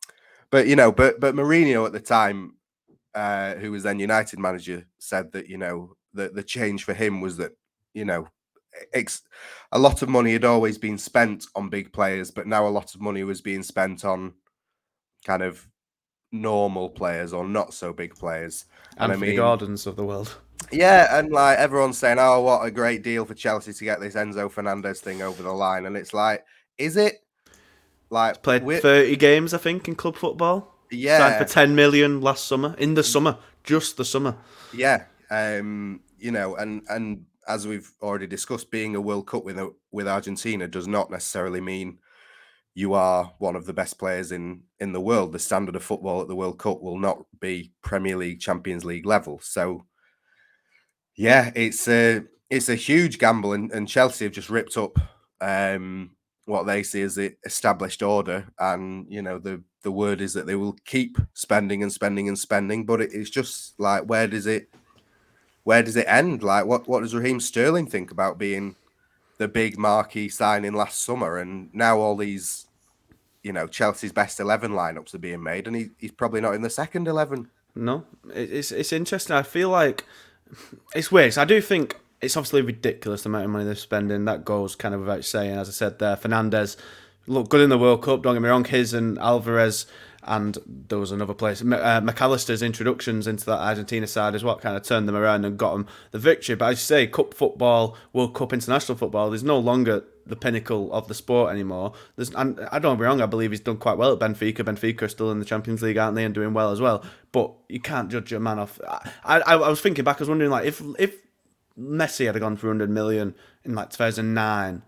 but you know, but but Mourinho at the time, uh, who was then United manager, said that you know the the change for him was that you know ex- a lot of money had always been spent on big players, but now a lot of money was being spent on kind of normal players or not so big players. And I mean, Gordons of the world. Yeah, and like everyone's saying, "Oh, what a great deal for Chelsea to get this Enzo Fernandez thing over the line," and it's like, is it? Like He's played thirty games, I think, in club football. Yeah, signed for ten million last summer in the summer, just the summer. Yeah, um, you know, and and as we've already discussed, being a World Cup with with Argentina does not necessarily mean you are one of the best players in in the world. The standard of football at the World Cup will not be Premier League, Champions League level. So, yeah, it's a it's a huge gamble, and, and Chelsea have just ripped up um, what they see as the established order, and you know the the word is that they will keep spending and spending and spending, but it, it's just like where does it where does it end? Like, what what does Raheem Sterling think about being the big marquee signing last summer, and now all these, you know, Chelsea's best eleven lineups are being made, and he, he's probably not in the second eleven. No, it's it's interesting. I feel like it's weird. I do think it's obviously ridiculous the amount of money they're spending. That goes kind of without saying. As I said there, Fernandez looked good in the World Cup. Don't get me wrong. His and Alvarez and there was another place. Uh, Mac Allister's introductions into that Argentina side is what kind of turned them around and got them the victory. But as you say, Cup football, World Cup international football, there's no longer the pinnacle of the sport anymore. There's, and I don't be wrong, I believe he's done quite well at Benfica. Benfica are still in the Champions League, aren't they, and doing well as well. But you can't judge a man off. I, I, I was thinking back, I was wondering, like, if if Messi had gone for 100 million in like 2009,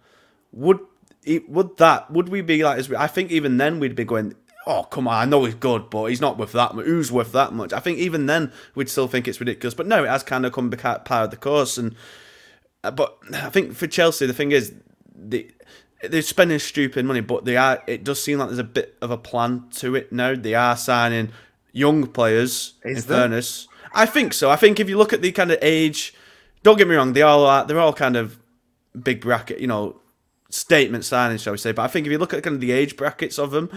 would it, would that would we be like? I think even then we'd be going oh come on, I know he's good, but he's not worth that much. Who's worth that much? I think even then we'd still think it's ridiculous. But no, it has kind of come back part of the course. And uh, but I think for Chelsea, the thing is, the they're spending stupid money, but they are. It does seem like there's a bit of a plan to it now. They are signing young players. Is in there? fairness, I think so. I think if you look at the kind of age, don't get me wrong, they all are. They're all kind of big bracket, you know, statement signings, shall we say? But I think if you look at kind of the age brackets of them,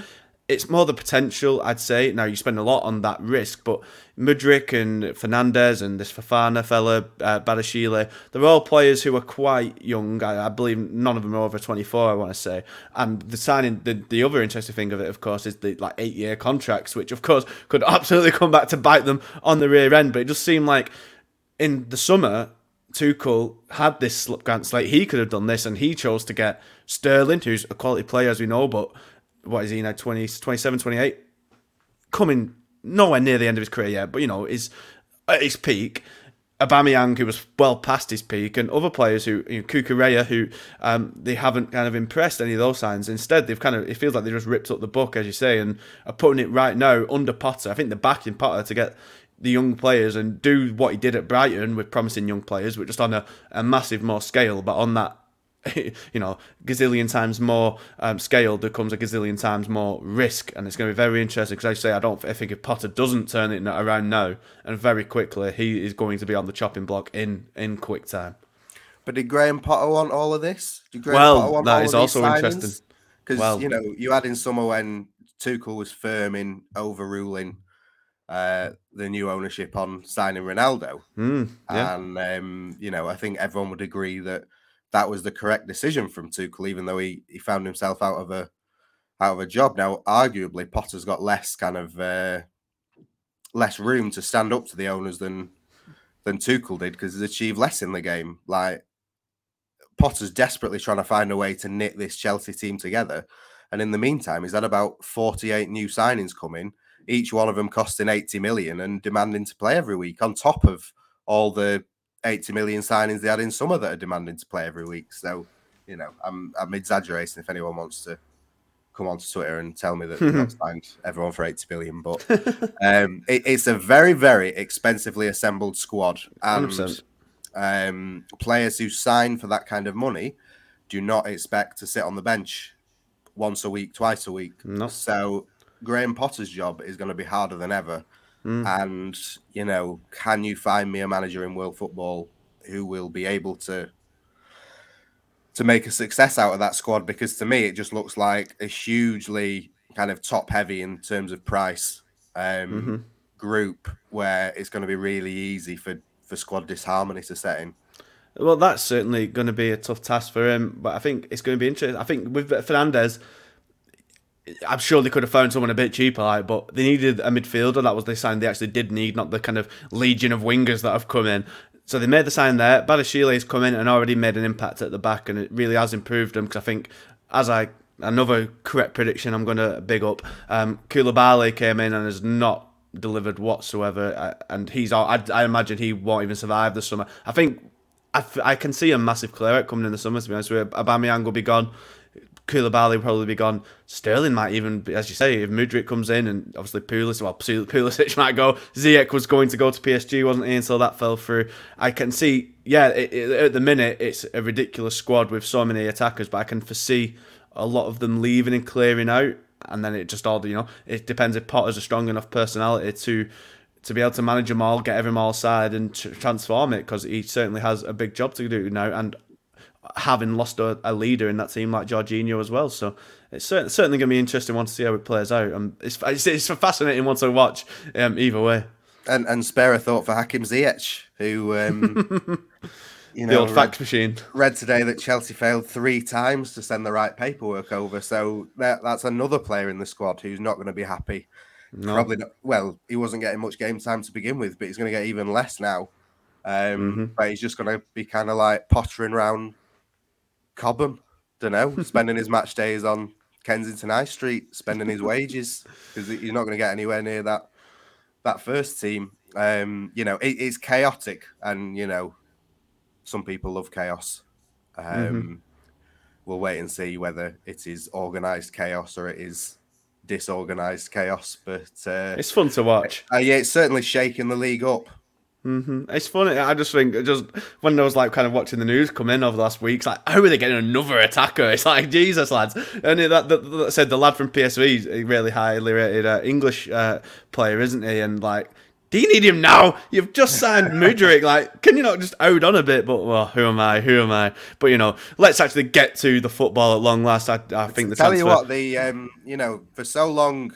it's more the potential, I'd say. Now you spend a lot on that risk, but Mudryk and Fernandez and this Fofana fella, uh, Badiashile, they're all players who are quite young. I, I, believe none of them are over 24, I want to say. And the signing, the, the other interesting thing of it, of course, is the like eight year contracts, which of course could (laughs) absolutely come back to bite them on the rear end. But it just seemed like in the summer, Tuchel had this slip grant slate. He could have done this, and he chose to get Sterling, who's a quality player, as we know, but what is he now 20, 27, 28? Coming nowhere near the end of his career yet, but you know, is at his peak. Aubameyang, who was well past his peak, and other players who, you know, Cucurella, who um, they haven't kind of impressed any of those signs. Instead, they've kind of it feels like they just ripped up the book, as you say, and are putting it right now under Potter. I think they're backing Potter to get the young players and do what he did at Brighton with promising young players, but just on a, a massive more scale, but on that (laughs) you know, gazillion times more um, scale, there comes a gazillion times more risk, and it's going to be very interesting because I say I don't. I think if Potter doesn't turn it around now and very quickly, he is going to be on the chopping block in in quick time. But did Graham Potter want all of this? well, that is also interesting. Because well, you know you had in summer when Tuchel was firm in overruling uh, the new ownership on signing Ronaldo, mm, yeah. and um, you know I think everyone would agree that that was the correct decision from Tuchel, even though he, he found himself out of a out of a job. Now, arguably, Potter's got less kind of uh, less room to stand up to the owners than than Tuchel did because he's achieved less in the game. Like Potter's desperately trying to find a way to knit this Chelsea team together, and in the meantime, he's had about forty-eight new signings coming, each one of them costing eighty million and demanding to play every week on top of all the 80 million signings they had in summer that are demanding to play every week. So, you know, I'm I'm exaggerating if anyone wants to come onto Twitter and tell me that they've not (laughs) signed everyone for 80 billion. But um, it, it's a very, very expensively assembled squad. And um, players who sign for that kind of money do not expect to sit on the bench once a week, twice a week. No. So Graham Potter's job is going to be harder than ever. Mm. And, you know, can you find me a manager in world football who will be able to to make a success out of that squad? Because to me, it just looks like a hugely kind of top heavy in terms of price um, mm-hmm. group where it's going to be really easy for, for squad disharmony to set in. Well, that's certainly going to be a tough task for him, but I think it's going to be interesting. I think with Fernandez, I'm sure they could have found someone a bit cheaper, like, but they needed a midfielder. That was the sign they actually did need, not the kind of legion of wingers that have come in. So they made the sign there. has come in and already made an impact at the back, and it really has improved them. Because I think, as I another correct prediction, I'm going to big up. Um, Koulibaly came in and has not delivered whatsoever, uh, and he's. I, I imagine he won't even survive the summer. I think I, I can see a massive clear out coming in the summer. To be honest with you, Aubameyang will be gone. Koulibaly probably be gone. Sterling might even, as you say, if Mudryk comes in, and obviously Pulisic, well, Pulisic might go. Ziyech was going to go to PSG, wasn't he? And so that fell through. I can see, yeah, it, it, at the minute, it's a ridiculous squad with so many attackers, but I can foresee a lot of them leaving and clearing out. And then it just all, you know, it depends if Potter's a strong enough personality to to be able to manage them all, get everyone all side, and transform it because he certainly has a big job to do now. And having lost a, a, leader in that team like Jorginho as well. So it's certainly, certainly going to be interesting one to see how it plays out. And it's, it's, it's a fascinating one to watch um, either way. And and spare a thought for Hakim Ziyech, who um, (laughs) you know the old read, fax machine read today that Chelsea failed three times to send the right paperwork over. So that, that's another player in the squad who's not going to be happy. No. Probably not. Well, he wasn't getting much game time to begin with, but he's going to get even less now. Um, mm-hmm. But he's just going to be kind of like pottering around Cobham, don't know, spending his match days on Kensington High Street, spending his wages because he's not going to get anywhere near that that first team. Um, you know, it, it's chaotic, and you know, some people love chaos. Um, mm-hmm. We'll wait and see whether it is organised chaos or it is disorganized chaos. But uh, it's fun to watch. Uh, yeah, it's certainly shaking the league up. Mm-hmm. It's funny. I just think just when I was like kind of watching the news come in over the last week, it's like how are they getting another attacker? (laughs) It's like Jesus, lads. And that, that, that said the lad from PSV, a really highly rated uh, English uh, player, isn't he? And like, do you need him now? You've just signed (laughs) Mudryk. Like, can you not just hold on a bit? But well, who am I? Who am I? But you know, let's actually get to the football at long last. I, I think the tell transfer... you what the um, you know for so long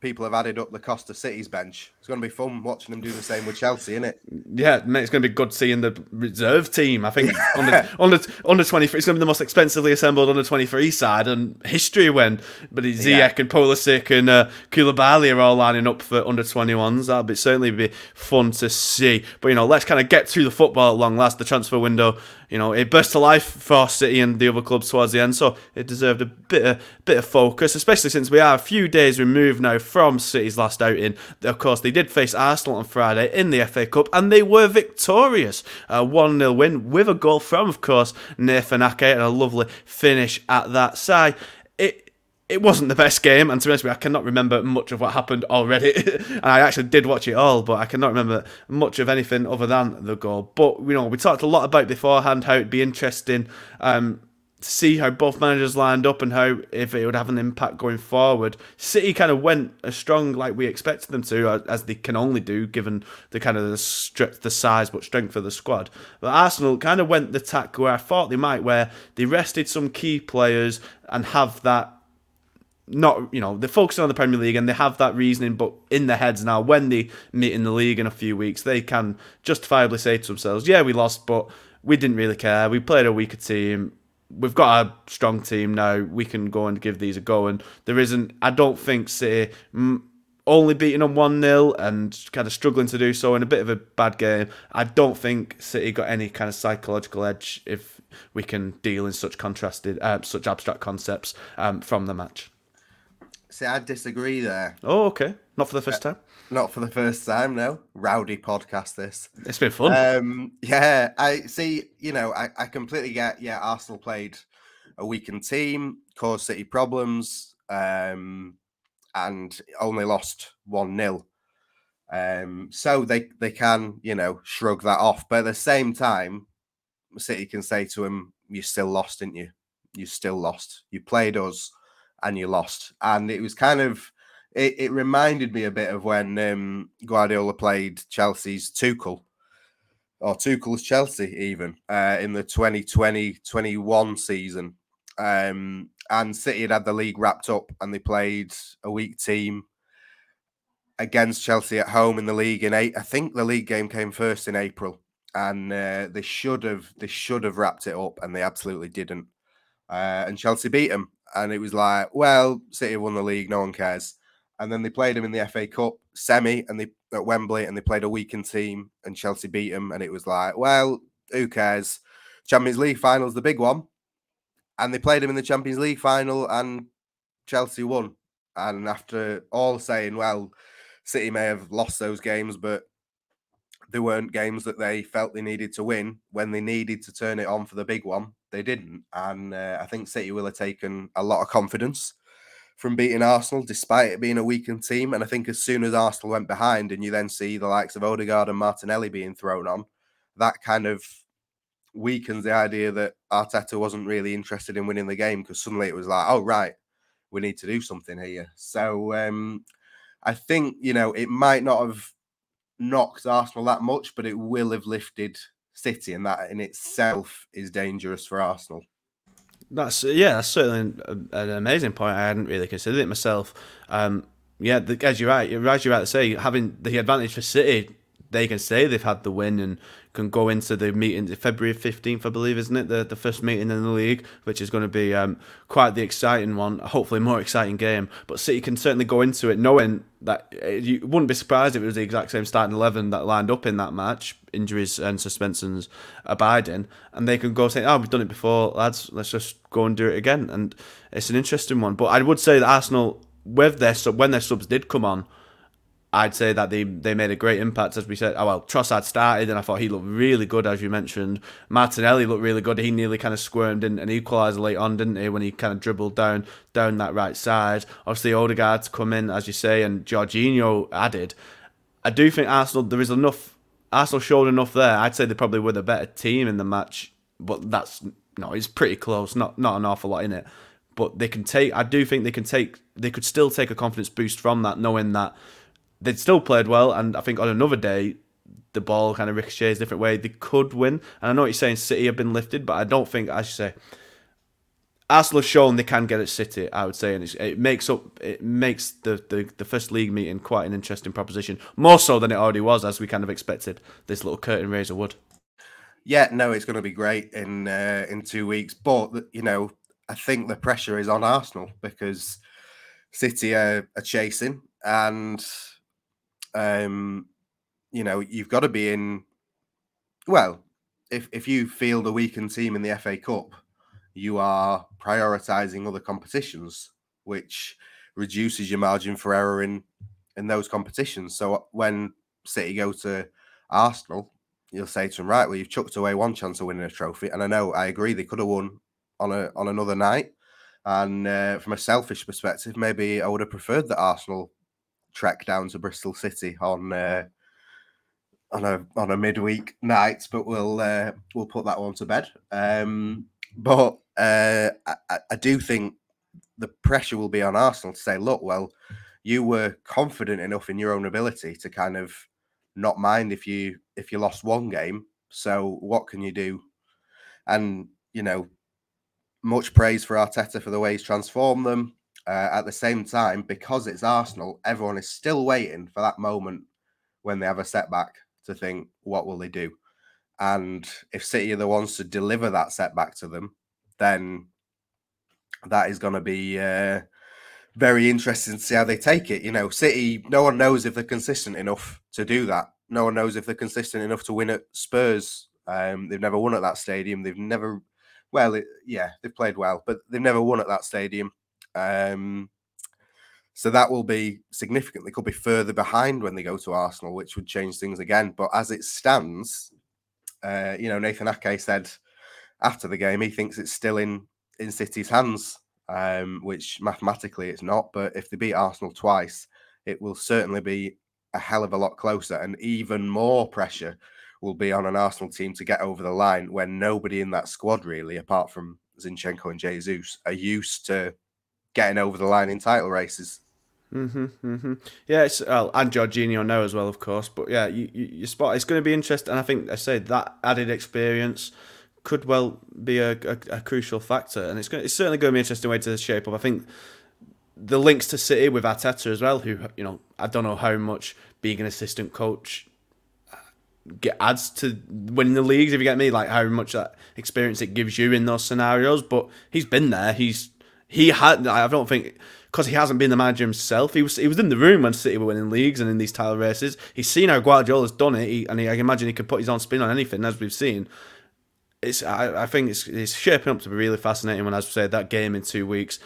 people have added up the cost of City's bench. It's going to be fun watching them do the same with Chelsea, isn't it? Yeah, mate, it's going to be good seeing the reserve team. I think on the (laughs) on the under twenty three, it's going to be the most expensively assembled under twenty three side and history when. But Ziyech yeah. and Pulisic and uh, Koulibaly are all lining up for under twenty ones. That'll be certainly be fun to see. But you know, let's kind of get through the football at long last. The transfer window you know, it burst to life for City and the other clubs towards the end, so it deserved a bit of, bit of focus, especially since we are a few days removed now from City's last outing. Of course, they did face Arsenal on Friday in the FA Cup, and they were victorious. A 1 0 win with a goal from, of course, Nathan Ake, and a lovely finish at that side. It it wasn't the best game, and to be honest with you, I cannot remember much of what happened already. and (laughs) I actually did watch it all, but I cannot remember much of anything other than the goal. But you know, we talked a lot about beforehand how it'd be interesting um, see how both managers lined up and how if it would have an impact going forward. City kind of went as strong like we expected them to, uh, as they can only do given the kind of the, the size but strength of the squad. But Arsenal kind of went the tack where I thought they might, where they rested some key players and have that not you know they're focusing on the Premier League and they have that reasoning, but in their heads now, when they meet in the league in a few weeks, they can justifiably say to themselves, "Yeah, we lost, but we didn't really care. We played a weaker team. We've got a strong team now. We can go and give these a go." And there isn't. I don't think City. only beating them 1 0 and kind of struggling to do so in a bit of a bad game. I don't think City got any kind of psychological edge if we can deal in such contrasted, uh, such abstract concepts um, from the match. See, I disagree there. Oh, okay. Not for the first uh, time. Not for the first time, no. Rowdy podcast. This. It's been fun. Um, yeah, I see. You know, I, I completely get. Yeah, Arsenal played a weakened team, caused City problems, um, and only lost one nil um, so they they can you know shrug that off, but at the same time, City can say to him, "You still lost, didn't you? You still lost. You played us and you lost. And it was kind of it, it reminded me a bit of when um, Guardiola played Chelsea's Tuchel or Tuchel's Chelsea even uh, in the 2020-21 season. Um, and City had had the league wrapped up and they played a weak team against Chelsea at home in the league in eight. I think the league game came first in April, and uh, they should have they should have wrapped it up, and they absolutely didn't. Uh, and Chelsea beat them, and it was like, well, City won the league, no one cares. And then they played them in the FA Cup semi, and they at Wembley, and they played a weakened team, and Chelsea beat them, and it was like, well, who cares? Champions League final's the big one, and they played them in the Champions League final, and Chelsea won. And after all saying, well, City may have lost those games, but they weren't games that they felt they needed to win when they needed to turn it on for the big one they didn't. And uh, I think City will have taken a lot of confidence from beating Arsenal, despite it being a weakened team. And I think as soon as Arsenal went behind, and you then see the likes of Odegaard and Martinelli being thrown on, that kind of weakens the idea that Arteta wasn't really interested in winning the game because suddenly it was like, oh, right, we need to do something here. So um, I think, you know, it might not have knocked Arsenal that much, but it will have lifted City, and that in itself is dangerous for Arsenal. That's yeah, that's certainly an amazing point. I hadn't really considered it myself. Um, yeah, the, as you're right, as you're right to say, having the advantage for City, they can say they've had the win and can go into the meeting February 15th, I believe, isn't it? The the first meeting in the league, which is going to be um, quite the exciting one, hopefully more exciting game. But City can certainly go into it knowing that uh, you wouldn't be surprised if it was the exact same starting 11 that lined up in that match, injuries and suspensions abiding, and they can go say, oh, we've done it before, lads, let's just go and do it again. And it's an interesting one. But I would say that Arsenal, with their when their subs did come on, I'd say that they they made a great impact, as we said. Oh well, Trossard started, and I thought he looked really good, as you mentioned. Martinelli looked really good. He nearly kind of squirmed in an equaliser late on, didn't he? When he kind of dribbled down down that right side. Obviously, Odegaard's come in, as you say, and Jorginho added. I do think Arsenal there is enough. Arsenal showed enough there. I'd say they probably were the better team in the match, but that's no, it's pretty close. Not not an awful lot in it, but they can take. I do think they can take. They could still take a confidence boost from that, knowing that they'd still played well, and I think on another day the ball kind of ricochets a different way. They could win, and I know what you're saying City have been lifted, but I don't think, as you say, Arsenal have shown they can get at City. I would say, and it makes up it makes the, the the first league meeting quite an interesting proposition, more so than it already was, as we kind of expected. This little curtain raiser would. Yeah, no, it's going to be great in uh, in two weeks, but you know, I think the pressure is on Arsenal because City are, are chasing and um, you know, you've got to be in. Well, if if you field a weakened team in the FA Cup, you are prioritising other competitions, which reduces your margin for error in in those competitions. So when City go to Arsenal, you'll say to them, right, well, you've chucked away one chance of winning a trophy. And I know, I agree, they could have won on a on another night. And uh, from a selfish perspective, maybe I would have preferred that Arsenal trek down to Bristol City on uh, on a on a midweek night, but we'll uh, we'll put that one to bed. Um, but uh, I, I do think the pressure will be on Arsenal to say, look, well, you were confident enough in your own ability to kind of not mind if you if you lost one game. So what can you do? And you know, much praise for Arteta for the way he's transformed them. Uh, at the same time, because it's Arsenal, everyone is still waiting for that moment when they have a setback to think, what will they do? And if City are the ones to deliver that setback to them, then that is going to be uh, very interesting to see how they take it. You know, City, no one knows if they're consistent enough to do that. No one knows if they're consistent enough to win at Spurs. Um, they've never won at that stadium. They've never, well, it, yeah, they've played well, but they've never won at that stadium. Um, so that will be significantly could be further behind when they go to Arsenal, which would change things again. But as it stands, uh, you know, Nathan Ake said after the game he thinks it's still in in City's hands, um, which mathematically it's not. But if they beat Arsenal twice, it will certainly be a hell of a lot closer, and even more pressure will be on an Arsenal team to get over the line when nobody in that squad really, apart from Zinchenko and Jesus, are used to getting over the line in title races. Mm-hmm, mm-hmm. Yeah, it's well, and Jorginho now as well, of course. But yeah, you, you, you spot. It's going to be interesting, and I think I say that added experience could well be a, a, a, crucial factor, and it's going, it's certainly going to be an interesting way to shape up. I think the links to City with Arteta as well, who you know I don't know how much being an assistant coach uh, get adds to winning the leagues. If you get me, like how much that experience it gives you in those scenarios. But he's been there. He's he had. I don't think because he hasn't been the manager himself. He was he was in the room when City were winning leagues and in these title races. He's seen how Guardiola's done it, he, and he, I imagine he could put his own spin on anything, as we've seen. It's I, I think it's, it's shaping up to be really fascinating. When as I said, that game in two weeks,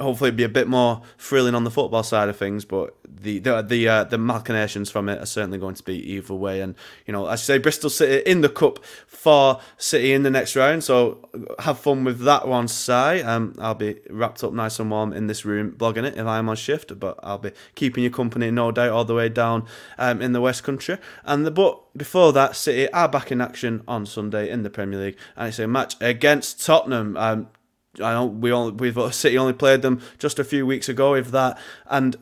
hopefully it'd be a bit more thrilling on the football side of things. But the the the, uh, the machinations from it are certainly going to be either way. And you know, I say, Bristol City in the cup for City in the next round. So have fun with that one, Si. Um, I'll be wrapped up nice and warm in this room blogging it if I'm on shift. But I'll be keeping you company, no doubt, all the way down um, in the West Country. And the but before that, City are back in action on Sunday in the Premier League, and it's a match against Tottenham. Um, I know we only we've City only played them just a few weeks ago, if that, and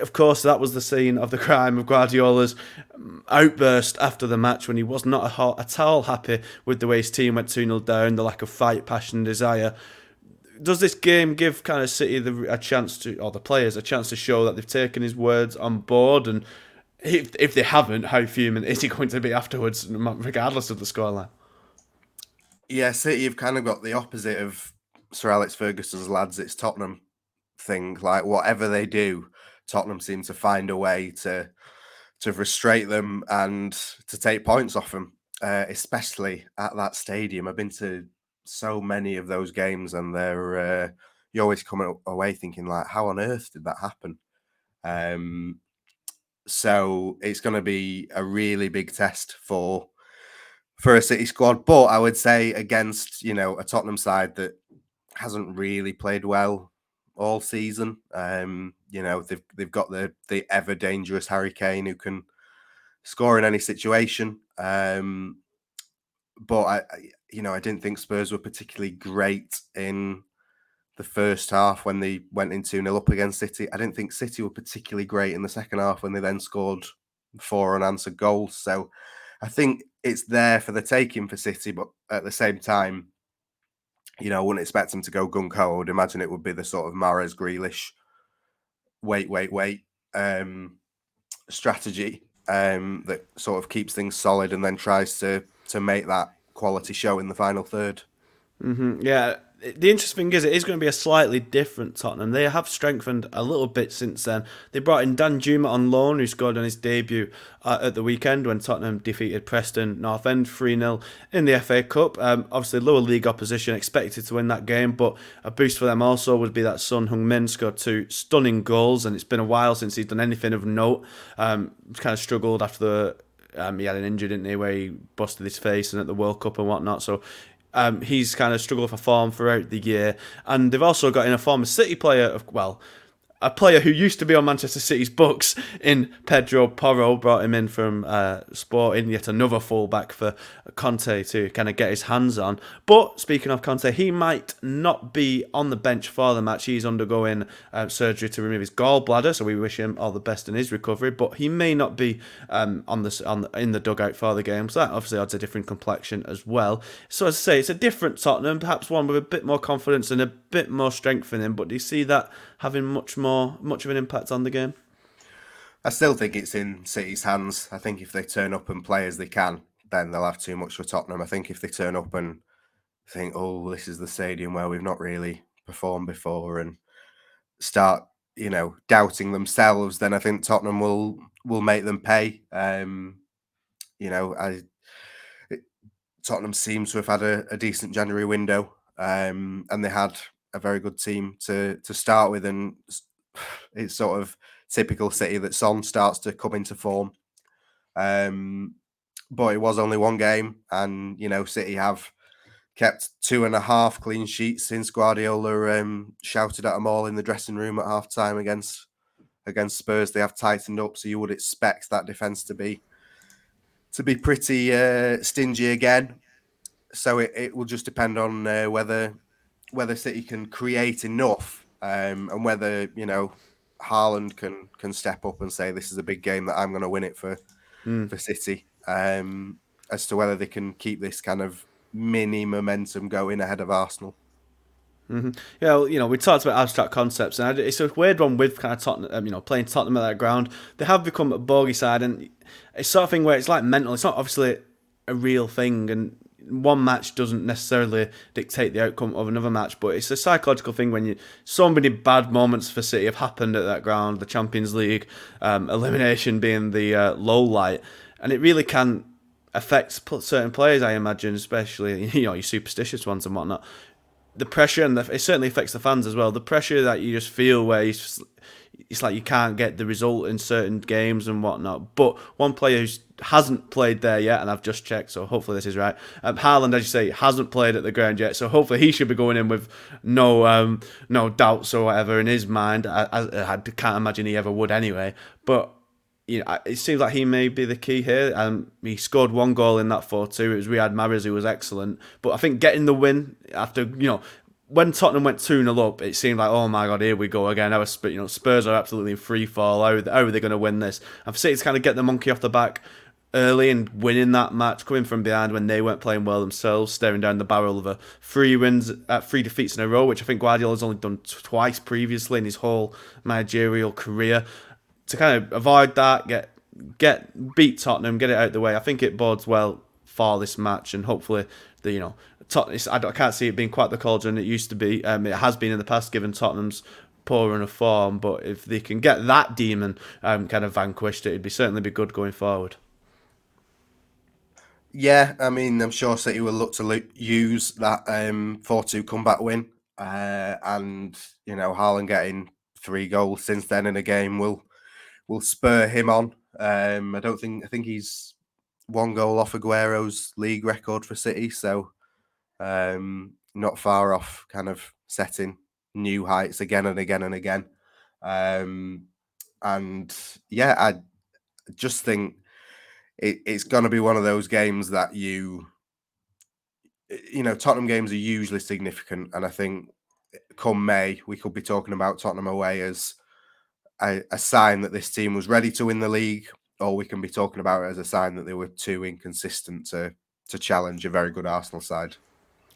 of course that was the scene of the crime of Guardiola's um, outburst after the match when he was not at all happy with the way his team went 2 0 down, the lack of fight, passion, desire. Does this game give kind of City the, a chance to, or the players a chance to show that they've taken his words on board? And if, if they haven't, how fuming is he going to be afterwards, regardless of the scoreline? Yeah, City, you've kind of got the opposite of Sir Alex Ferguson's lads, it's Tottenham thing. Like whatever they do, Tottenham seem to find a way to to frustrate them and to take points off them, uh, especially at that stadium. I've been to so many of those games, and they're uh, you always come away thinking like, how on earth did that happen? Um, so it's going to be a really big test for for a City squad, but I would say against you know a Tottenham side that hasn't really played well all season. Um, you know, they've they've got the the ever dangerous Harry Kane who can score in any situation. Um, but I, I, you know, I didn't think Spurs were particularly great in the first half when they went into 2 0 up against City. I didn't think City were particularly great in the second half when they then scored four unanswered goals. So I think it's there for the taking for City, but at the same time, you know, I wouldn't expect him to go gun ho. I would imagine it would be the sort of Mahrez Grealish, wait, wait, wait um, strategy um, that sort of keeps things solid and then tries to to make that quality show in the final 3rd mm-hmm. Yeah, the interesting thing is, it is going to be a slightly different Tottenham. They have strengthened a little bit since then. They brought in Danjuma on loan, who scored on his debut uh, at the weekend when Tottenham defeated Preston North End 3 0 in the FA Cup. Um, obviously, lower league opposition expected to win that game, but a boost for them also would be that Son Heung-min scored two stunning goals, and it's been a while since he's done anything of note. Um, kind of struggled after the um, he had an injury, didn't he, where he busted his face and at the World Cup and whatnot. So um, he's kind of struggled for form throughout the year, and they've also got in a former City player of well, a player who used to be on Manchester City's books in Pedro Porro, brought him in from uh, Sporting, yet another fullback for Conte to kind of get his hands on. But speaking of Conte, he might not be on the bench for the match. He's undergoing uh, surgery to remove his gallbladder, so we wish him all the best in his recovery. But he may not be um, on the on the, in the dugout for the game, so that obviously adds a different complexion as well. So as I say, it's a different Tottenham, perhaps one with a bit more confidence and a bit more strength in him. But do you see that having much more much of an impact on the game? I still think it's in City's hands. I think if they turn up and play as they can, then they'll have too much for Tottenham. I think if they turn up and think, oh, this is the stadium where we've not really performed before, and start, you know, doubting themselves, then I think Tottenham will will make them pay. Um, you know, I it, Tottenham seems to have had a, a decent January window, um, and they had a very good team to to start with, and it's sort of typical City that Son starts to come into form. Um, but it was only one game, and you know City have kept two and a half clean sheets since Guardiola um, shouted at them all in the dressing room at half time against against Spurs. They have tightened up, so you would expect that defense to be to be pretty uh, stingy again. So it, it will just depend on uh, whether whether City can create enough um, and whether you know Haaland can can step up and say this is a big game that I'm going to win it for mm. for City. Um, as to whether they can keep this kind of mini momentum going ahead of Arsenal. Mm-hmm. Yeah, well, you know, we talked about abstract concepts, and it's a weird one with kind of Tottenham, um, you know, playing Tottenham at that ground. They have become a bogey side, and it's sort of thing where it's like mental. It's not obviously a real thing, and one match doesn't necessarily dictate the outcome of another match, but it's a psychological thing when you so many bad moments for City have happened at that ground. The Champions League um, elimination being the uh, low light, and it really can affect certain players. I imagine, especially (laughs) you know your superstitious ones and whatnot. The pressure and the, it certainly affects the fans as well. The pressure that you just feel where you it's like you can't get the result in certain games and whatnot. But one player who hasn't played there yet, and I've just checked, so hopefully this is right. Um, Haaland, as you say, hasn't played at the ground yet, so hopefully he should be going in with no um, no doubts or whatever in his mind. I, I, I can't imagine he ever would anyway. But you know, it seems like he may be the key here. Um, he scored one goal in that 4 2. It was Riyad Mahrez who was excellent. But I think getting the win after, you know, when Tottenham went 2 0 up, it seemed like, oh my god, here we go again. You know, Spurs are absolutely in free fall. How, how are they going to win this? And for City to kind of get the monkey off the back early and winning that match, coming from behind when they weren't playing well themselves, staring down the barrel of a three wins, uh, three defeats in a row, which I think Guardiola's only done twice previously in his whole managerial career. To kind of avoid that, get get beat Tottenham, get it out the way. I think it bodes well for this match, and hopefully the you know I can't see it being quite the cauldron it used to be. Um, it has been in the past, given Tottenham's poor run of form. But if they can get that demon um, kind of vanquished, it'd be certainly be good going forward. Yeah, I mean, I'm sure City will look to use that um, 4-2 comeback win, uh, and you know, Haaland getting three goals since then in a game will will spur him on. Um, I don't think I think he's one goal off Aguero's league record for City, so um, not far off kind of setting new heights again and again and again. Um, and yeah, I just think it, it's going to be one of those games that you, you know, Tottenham games are usually significant. And I think come May, we could be talking about Tottenham away as a, a sign that this team was ready to win the league, or we can be talking about it as a sign that they were too inconsistent to to challenge a very good Arsenal side.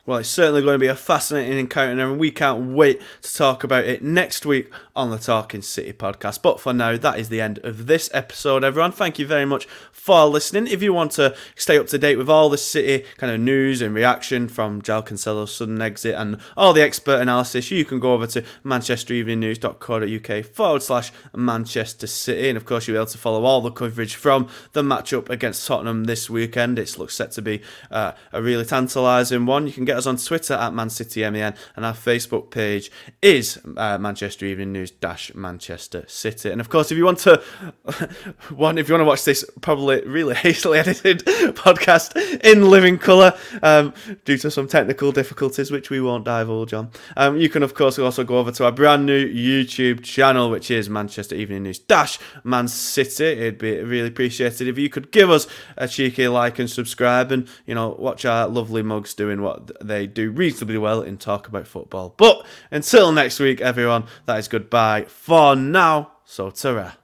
Well, it's certainly going to be a fascinating encounter, and we can't wait to talk about it next week on the Talking City podcast. But for now, that is the end of this episode, everyone. Thank you very much for listening. If you want to stay up to date with all the City kind of news and reaction from João Cancelo's sudden exit and all the expert analysis, you can go over to manchestereveningnews.co.uk forward slash Manchester City. And of course, you'll be able to follow all the coverage from the matchup against Tottenham this weekend. It looks set to be uh, a really tantalising one. You can get us on Twitter at ManCityMEN, and our Facebook page is uh, Manchester Evening News dash Manchester City. And of course, if you want to (laughs) one, if you want to watch this probably really (laughs) hastily edited podcast in living colour um, due to some technical difficulties, which we won't divulge on, um, you can of course also go over to our brand new YouTube channel, which is Manchester Evening News dash Man City. It'd be really appreciated if you could give us a cheeky like and subscribe, and you know watch our lovely mugs doing what they do reasonably well in talk about football. But until next week, everyone, that is goodbye for now. So, ta